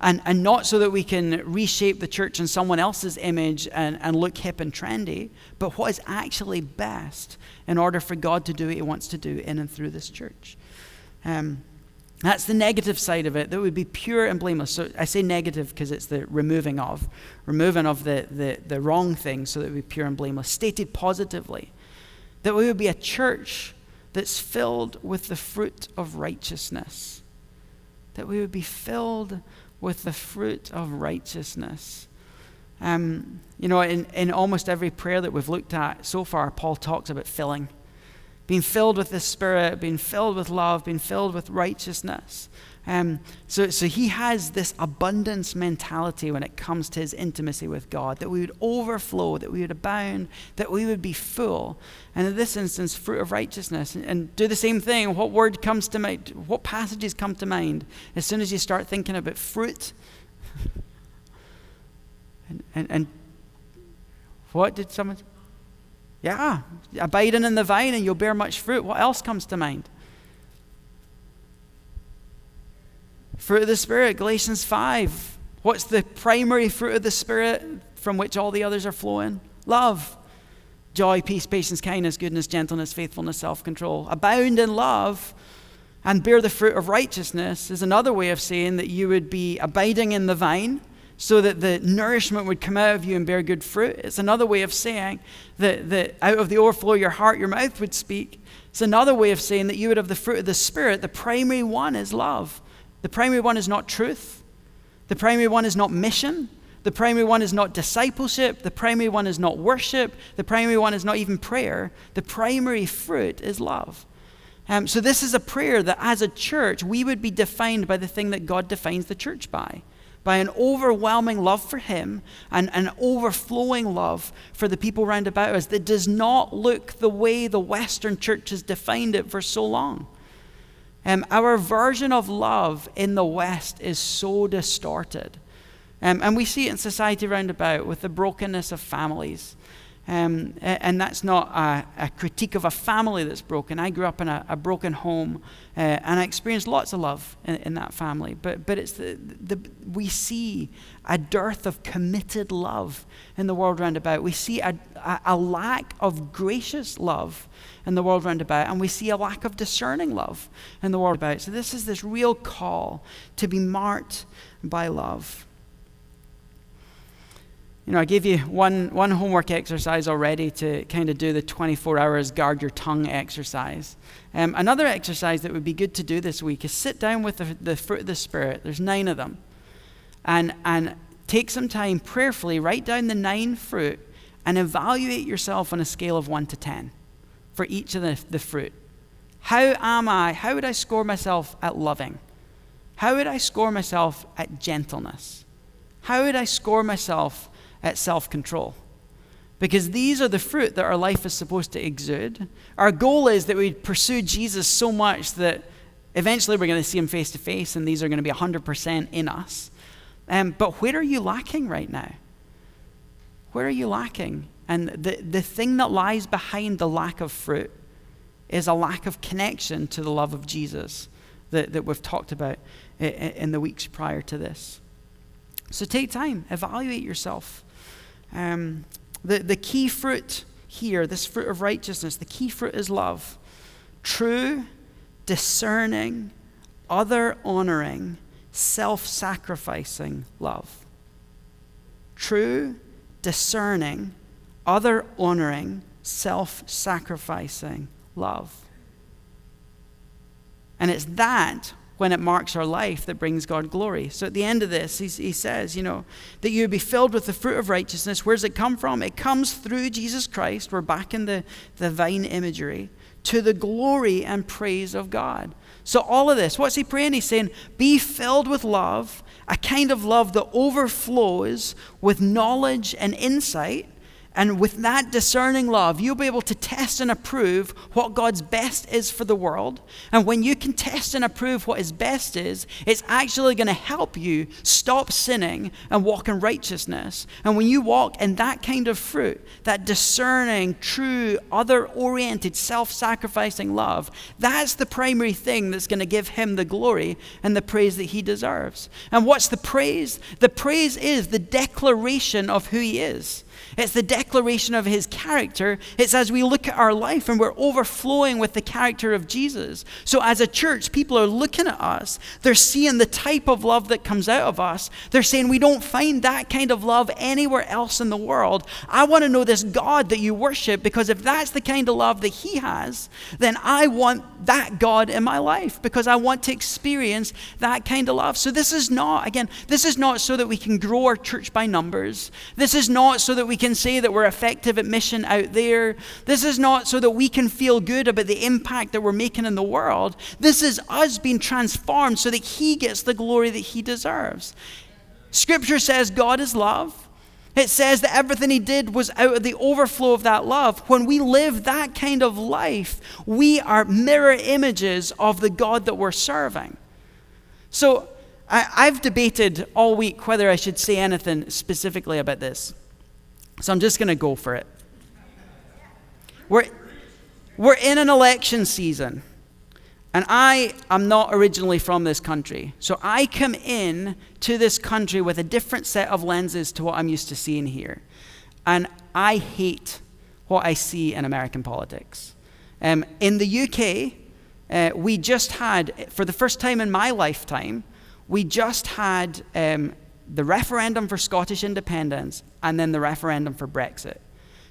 and, and not so that we can reshape the church in someone else's image and, and look hip and trendy, but what is actually best in order for God to do what He wants to do in and through this church. Um, that's the negative side of it, that would be pure and blameless. So I say negative because it's the removing of, removing of the, the, the wrong thing so that we be pure and blameless. Stated positively, that we would be a church that's filled with the fruit of righteousness. That we would be filled with the fruit of righteousness. Um, you know, in, in almost every prayer that we've looked at so far, Paul talks about filling. Being filled with the Spirit, being filled with love, being filled with righteousness. Um, so, so he has this abundance mentality when it comes to his intimacy with God, that we would overflow, that we would abound, that we would be full. And in this instance, fruit of righteousness. And, and do the same thing. What word comes to mind? What passages come to mind as soon as you start thinking about fruit? and, and, and what did someone? Yeah, abiding in the vine and you'll bear much fruit. What else comes to mind? Fruit of the Spirit, Galatians 5. What's the primary fruit of the Spirit from which all the others are flowing? Love, joy, peace, patience, kindness, goodness, gentleness, faithfulness, self control. Abound in love and bear the fruit of righteousness is another way of saying that you would be abiding in the vine so that the nourishment would come out of you and bear good fruit. It's another way of saying that, that out of the overflow of your heart, your mouth would speak. It's another way of saying that you would have the fruit of the Spirit. The primary one is love. The primary one is not truth. The primary one is not mission. The primary one is not discipleship. The primary one is not worship. The primary one is not even prayer. The primary fruit is love. Um, so, this is a prayer that as a church, we would be defined by the thing that God defines the church by by an overwhelming love for Him and an overflowing love for the people round about us that does not look the way the Western church has defined it for so long. Um, our version of love in the West is so distorted. Um, and we see it in society round about with the brokenness of families. Um, and that's not a, a, critique of a family that's broken. I grew up in a, a broken home uh, and I experienced lots of love in, in, that family. But, but it's the, the, we see a dearth of committed love in the world round about. We see a, a, a lack of gracious love in the world round about, and we see a lack of discerning love in the world about. So, this is this real call to be marked by love. You know, I gave you one, one homework exercise already to kind of do the 24 hours guard your tongue exercise. Um, another exercise that would be good to do this week is sit down with the, the fruit of the Spirit. There's nine of them. And, and take some time prayerfully, write down the nine fruit, and evaluate yourself on a scale of 1 to 10 for each of the, the fruit. How am I? How would I score myself at loving? How would I score myself at gentleness? How would I score myself at self control? Because these are the fruit that our life is supposed to exude. Our goal is that we pursue Jesus so much that eventually we're going to see him face to face, and these are going to be 100% in us. Um, but where are you lacking right now? Where are you lacking? And the, the thing that lies behind the lack of fruit is a lack of connection to the love of Jesus that, that we've talked about in, in the weeks prior to this. So take time, evaluate yourself. Um, the, the key fruit here, this fruit of righteousness, the key fruit is love. True, discerning, other honoring, self sacrificing love. True, discerning, other honoring, self sacrificing love. And it's that when it marks our life that brings God glory. So at the end of this, he, he says, you know, that you would be filled with the fruit of righteousness. Where does it come from? It comes through Jesus Christ. We're back in the, the vine imagery to the glory and praise of God. So, all of this, what's he praying? He's saying, be filled with love, a kind of love that overflows with knowledge and insight And with that discerning love, you'll be able to test and approve what God's best is for the world. And when you can test and approve what His best is, it's actually going to help you stop sinning and walk in righteousness. And when you walk in that kind of fruit, that discerning, true, other oriented, self sacrificing love, that's the primary thing that's going to give Him the glory and the praise that He deserves. And what's the praise? The praise is the declaration of who He is. It's the declaration of his character. It's as we look at our life and we're overflowing with the character of Jesus. So, as a church, people are looking at us. They're seeing the type of love that comes out of us. They're saying, We don't find that kind of love anywhere else in the world. I want to know this God that you worship because if that's the kind of love that he has, then I want that God in my life because I want to experience that kind of love. So, this is not, again, this is not so that we can grow our church by numbers. This is not so that we can say that we're effective at mission out there. This is not so that we can feel good about the impact that we're making in the world. This is us being transformed so that He gets the glory that He deserves. Scripture says God is love. It says that everything he did was out of the overflow of that love. When we live that kind of life, we are mirror images of the God that we're serving. So I, have debated all week whether I should say anything specifically about this. So I'm just going to go for it. We're, we're in an election season. And I am not originally from this country. So I come in to this country with a different set of lenses to what I'm used to seeing here. And I hate what I see in American politics. Um, in the UK, uh, we just had, for the first time in my lifetime, we just had um, the referendum for Scottish independence and then the referendum for Brexit.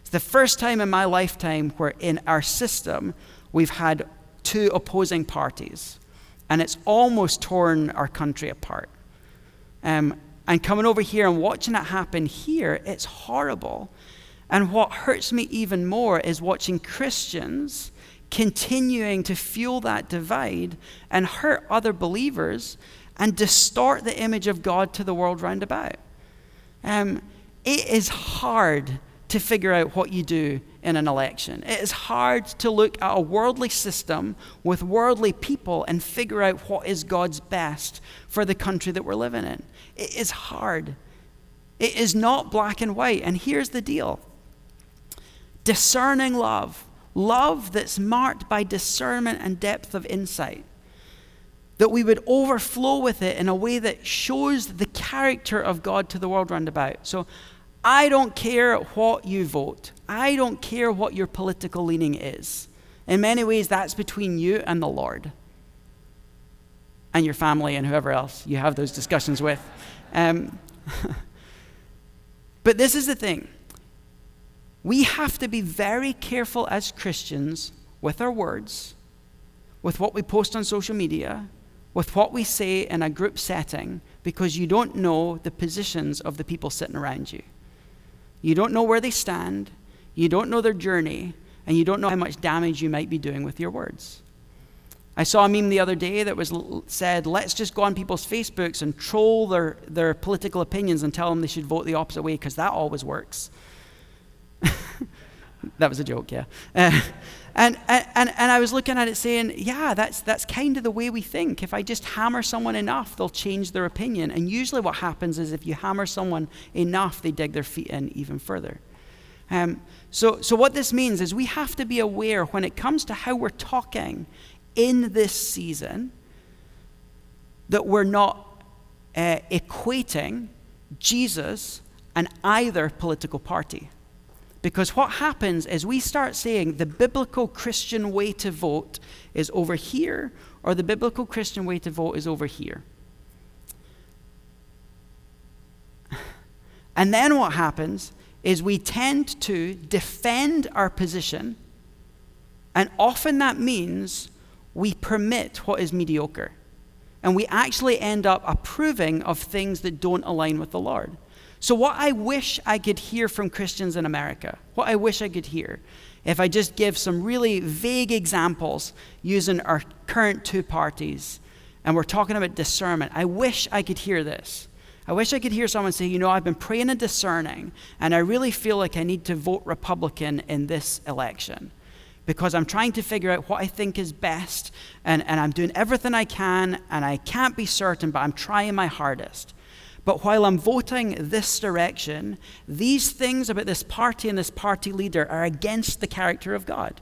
It's the first time in my lifetime where in our system we've had two opposing parties, and it's almost torn our country apart. Um, and coming over here and watching it happen here, it's horrible. And what hurts me even more is watching Christians continuing to fuel that divide and hurt other believers and distort the image of God to the world round about. Um, it is hard to figure out what you do in an election. It is hard to look at a worldly system with worldly people and figure out what is God's best for the country that we're living in. It is hard. It is not black and white. And here's the deal discerning love, love that's marked by discernment and depth of insight that we would overflow with it in a way that shows the character of God to the world round about. So I don't care what you vote, I don't care what your political leaning is. In many ways, that's between you and the Lord and your family and whoever else you have those discussions with. Um, but this is the thing we have to be very careful as Christians with our words, with what we post on social media, with what we say in a group setting because you don't know the positions of the people sitting around you. You don't know where they stand, you don't know their journey, and you don't know how much damage you might be doing with your words. I saw a meme the other day that was said, let's just go on people's Facebooks and troll their, their political opinions and tell them they should vote the opposite way because that always works. That was a joke, yeah. Uh, and, and, and I was looking at it saying, yeah, that's, that's kind of the way we think. If I just hammer someone enough, they'll change their opinion. And usually what happens is if you hammer someone enough, they dig their feet in even further. Um, so, so what this means is we have to be aware when it comes to how we're talking in this season that we're not uh, equating Jesus and either political party. Because what happens is we start saying the biblical Christian way to vote is over here, or the biblical Christian way to vote is over here. And then what happens is we tend to defend our position, and often that means we permit what is mediocre. And we actually end up approving of things that don't align with the Lord. So, what I wish I could hear from Christians in America, what I wish I could hear, if I just give some really vague examples using our current two parties, and we're talking about discernment, I wish I could hear this. I wish I could hear someone say, you know, I've been praying and discerning, and I really feel like I need to vote Republican in this election because I'm trying to figure out what I think is best, and, and I'm doing everything I can, and I can't be certain, but I'm trying my hardest. But while I'm voting this direction, these things about this party and this party leader are against the character of God.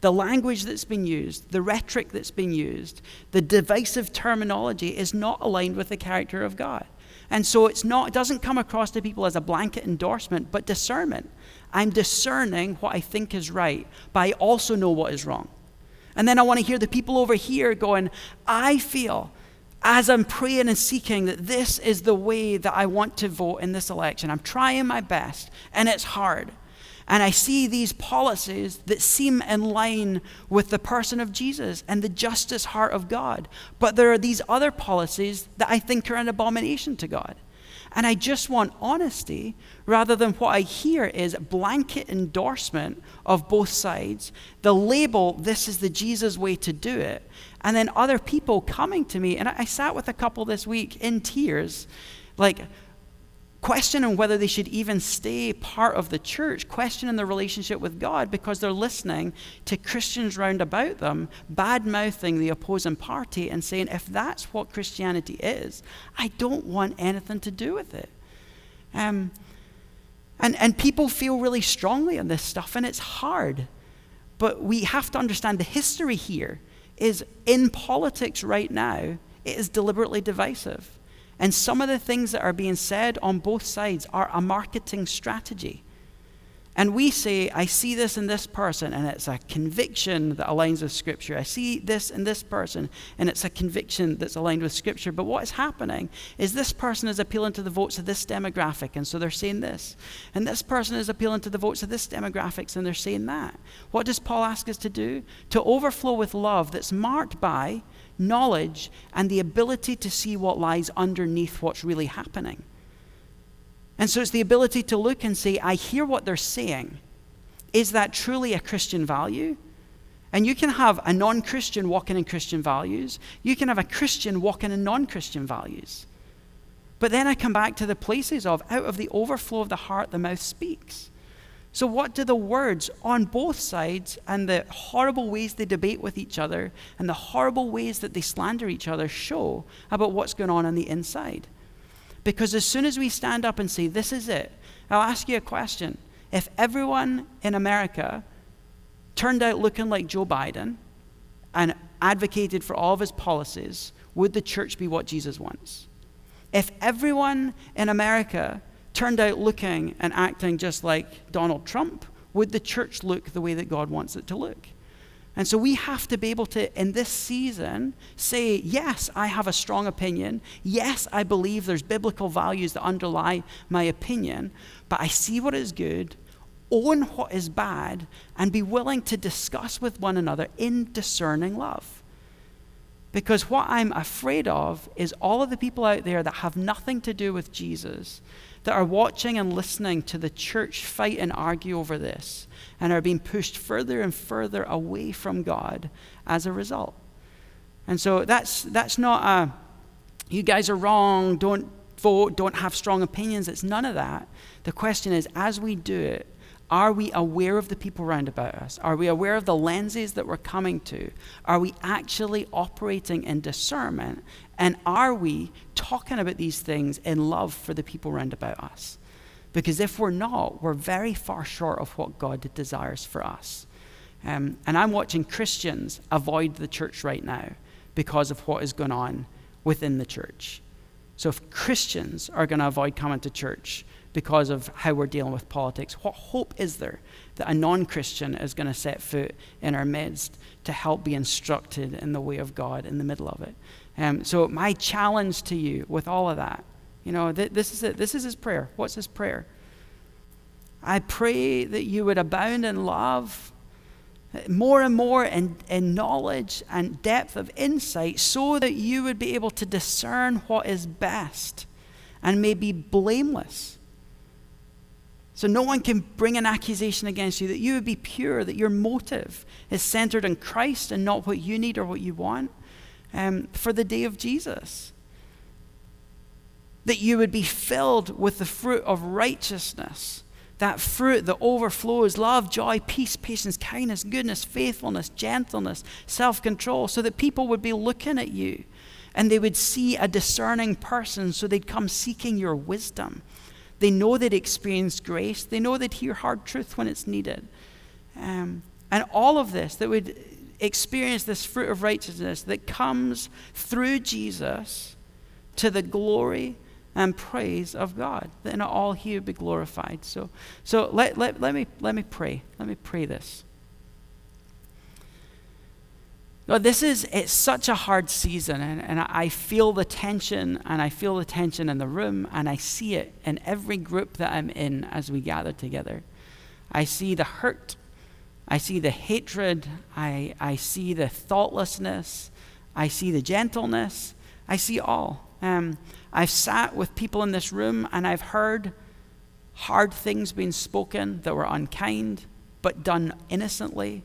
The language that's been used, the rhetoric that's been used, the divisive terminology is not aligned with the character of God. And so it's not, it doesn't come across to people as a blanket endorsement, but discernment. I'm discerning what I think is right, but I also know what is wrong. And then I want to hear the people over here going, I feel as I'm praying and seeking that this is the way that I want to vote in this election. I'm trying my best, and it's hard. And I see these policies that seem in line with the person of Jesus and the justice heart of God. But there are these other policies that I think are an abomination to God. And I just want honesty rather than what I hear is blanket endorsement of both sides, the label, this is the Jesus way to do it, and then other people coming to me. And I, I sat with a couple this week in tears, like, questioning whether they should even stay part of the church, questioning their relationship with God because they're listening to Christians round about them, bad mouthing the opposing party and saying, if that's what Christianity is, I don't want anything to do with it. Um, and, and people feel really strongly on this stuff, and it's hard. But we have to understand the history here is in politics right now, it is deliberately divisive. And some of the things that are being said on both sides are a marketing strategy. And we say, I see this in this person, and it's a conviction that aligns with Scripture. I see this in this person, and it's a conviction that's aligned with Scripture. But what is happening is this person is appealing to the votes of this demographic, and so they're saying this. And this person is appealing to the votes of this demographics, and they're saying that. What does Paul ask us to do? To overflow with love that's marked by knowledge, and the ability to see what lies underneath what's really happening. And so it's the ability to look and say, I hear what they're saying. Is that truly a Christian value? And you can have a non Christian walking in Christian values, you can have a Christian walking in non Christian values. But then I come back to the places of out of the overflow of the heart, the mouth speaks. So, what do the words on both sides and the horrible ways they debate with each other and the horrible ways that they slander each other show about what's going on on the inside? Because as soon as we stand up and say, This is it, I'll ask you a question. If everyone in America turned out looking like Joe Biden and advocated for all of his policies, would the church be what Jesus wants? If everyone in America turned out looking and acting just like Donald Trump, would the church look the way that God wants it to look? And so we have to be able to, in this season, say, yes, I have a strong opinion. Yes, I believe there's biblical values that underlie my opinion, but I see what is good, own what is bad, and be willing to discuss with one another in discerning love. Because what I'm afraid of is all of the people out there that have nothing to do with Jesus that are watching and listening to the church fight and argue over this and are being pushed further and further away from God as a result. And so that's, that's not a, you guys are wrong, don't vote, don't have strong opinions. It's none of that. The question is, as we do it, are we aware of the people around about us? Are we aware of the lenses that we're coming to? Are we actually operating in discernment? And are we talking about these things in love for the people around about us? Because if we're not, we're very far short of what God desires for us. Um, and I'm watching Christians avoid the church right now because of what is going on within the church. So if Christians are going to avoid coming to church, because of how we're dealing with politics. What hope is there that a non Christian is going to set foot in our midst to help be instructed in the way of God in the middle of it? Um, so, my challenge to you with all of that, you know, th- this is it. This is his prayer. What's his prayer? I pray that you would abound in love more and more in, in knowledge and depth of insight so that you would be able to discern what is best and may be blameless so no one can bring an accusation against you, that you would be pure, that your motive is centered in Christ and not what you need or what you want um, for the day of Jesus. That you would be filled with the fruit of righteousness. That fruit that overflows love, joy, peace, patience, kindness, goodness, faithfulness, gentleness, self control, so that people would be looking at you and they would see a discerning person, so they'd come seeking your wisdom. They know they'd experience grace, they know they'd hear hard truth when it's needed. Um, and all of this, that would experience this fruit of righteousness that comes through Jesus to the glory and praise of God. That all he would be glorified. So, so let, let, let, me, let me pray. Let me pray this. Lord, this is it's such a hard season, and, and I feel the tension, and I feel the tension in the room, and I see it in every group that I'm in as we gather together. I see the hurt, I see the hatred, I, I see the thoughtlessness, I see the gentleness, I see all. Um, I've sat with people in this room and I've heard hard things being spoken that were unkind but done innocently.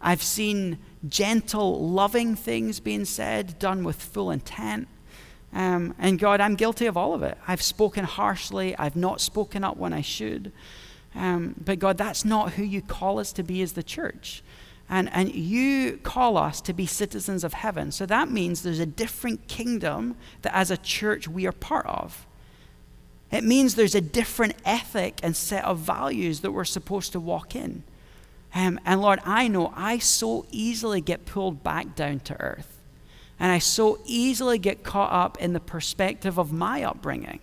I've seen gentle, loving things being said, done with full intent. Um, and God, I'm guilty of all of it. I've spoken harshly, I've not spoken up when I should. Um, but God, that's not who you call us to be as the church. And, and you call us to be citizens of heaven. So that means there's a different kingdom that as a church we are part of. It means there's a different ethic and set of values that we're supposed to walk in. Um, and Lord, I know I so easily get pulled back down to earth. And I so easily get caught up in the perspective of my upbringing.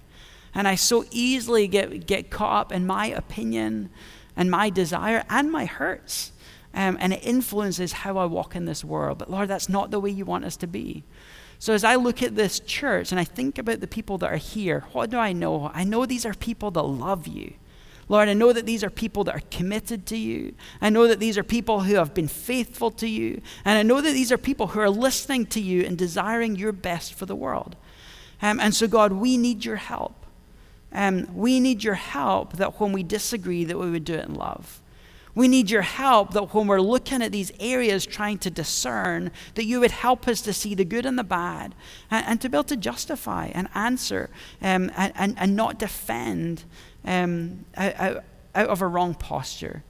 And I so easily get, get caught up in my opinion and my desire and my hurts. Um, and it influences how I walk in this world. But Lord, that's not the way you want us to be. So as I look at this church and I think about the people that are here, what do I know? I know these are people that love you. Lord, I know that these are people that are committed to you. I know that these are people who have been faithful to you. And I know that these are people who are listening to you and desiring your best for the world. Um, and so, God, we need your help. Um, we need your help that when we disagree, that we would do it in love. We need your help that when we're looking at these areas trying to discern, that you would help us to see the good and the bad and, and to be able to justify and answer um, and, and, and, not defend um, out, out of a wrong posture.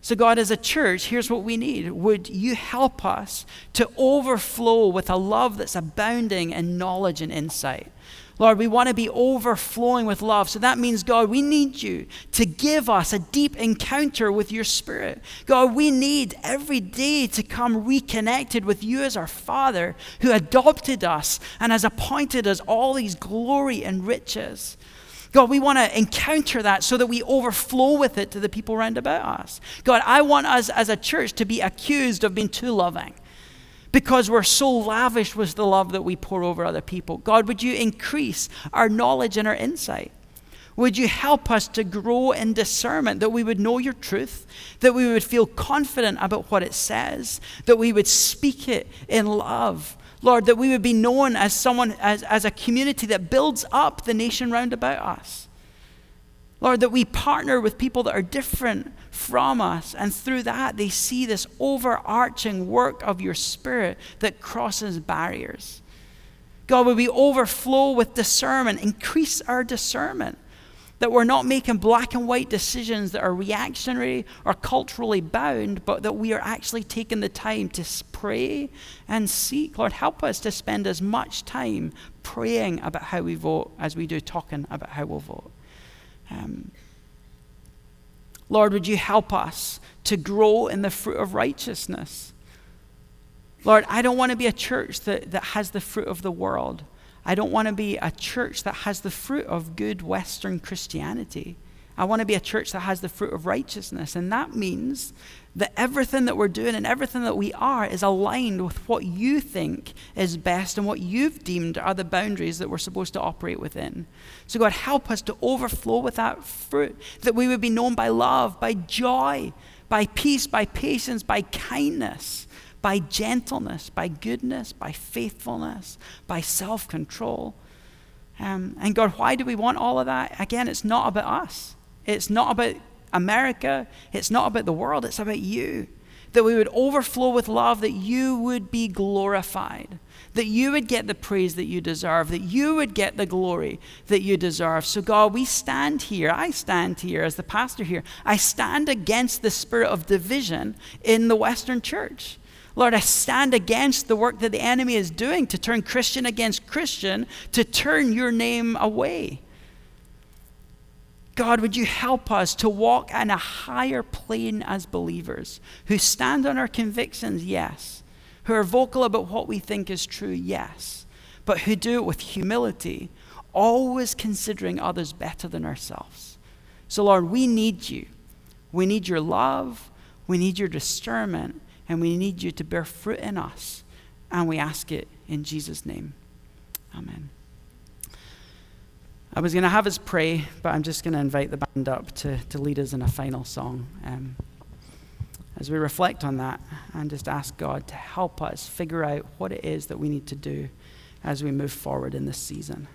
So, God, as a church, here's what we need. Would you help us to overflow with a love that's abounding in knowledge and insight? Lord, we want to be overflowing with love. So that means, God, we need you to give us a deep encounter with your Spirit. God, we need every day to come reconnected with you as our Father who adopted us and has appointed us all these glory and riches. God, we want to encounter that so that we overflow with it to the people around about us. God, I want us as a church to be accused of being too loving because we're so lavish with the love that we pour over other people. God, would you increase our knowledge and our insight? Would you help us to grow in discernment, that we would know your truth, that we would feel confident about what it says, that we would speak it in love? Lord, that we would be known as someone, as, as a community that builds up the nation round about us. Lord, that we partner with people that are different from us, and through that they see this overarching work of your Spirit that crosses barriers. God, would we overflow with discernment, increase our discernment, that we're not making black and white decisions that are reactionary or culturally bound, but that we are actually taking the time to pray and seek. Lord, help us to spend as much time praying about how we vote as we do talking about how we'll vote. Um, Lord, would you help us to grow in the fruit of righteousness? Lord, I don't want to be a church that, that has the fruit of the world. I don't want to be a church that has the fruit of good Western Christianity. I want to be a church that has the fruit of righteousness. And that means that everything that we're doing and everything that we are is aligned with what you think is best and what you've deemed are the boundaries that we're supposed to operate within. So, God, help us to overflow with that fruit, that we would be known by love, by joy, by peace, by patience, by kindness, by gentleness, by goodness, by faithfulness, by self control. Um, and God, why do we want all of that? Again, it's not about us. It's not about America. It's not about the world. It's about you. that we would overflow with love, that you would be glorified, that you would get the praise that you deserve, that you would get the glory that you deserve. So, God, we stand here. I stand here as the pastor here. I stand against the spirit of division in the Western church. Lord, I stand against the work that the enemy is doing to turn Christian against Christian, to turn your name away. God, would you help us to walk in a higher plane as believers who stand on our convictions, yes, who are vocal about what we think is true, yes, but who do it with humility, always considering others better than ourselves. So, Lord, we need you. We need your love, we need your discernment, and we need you to bear fruit in us. And we ask it in Jesus' name. Amen. I was going to have us pray, but I'm just going to invite the band up to, to lead us in a final song. Um, as we reflect on that and just ask God to help us figure out what it is that we need to do as we move forward in this season.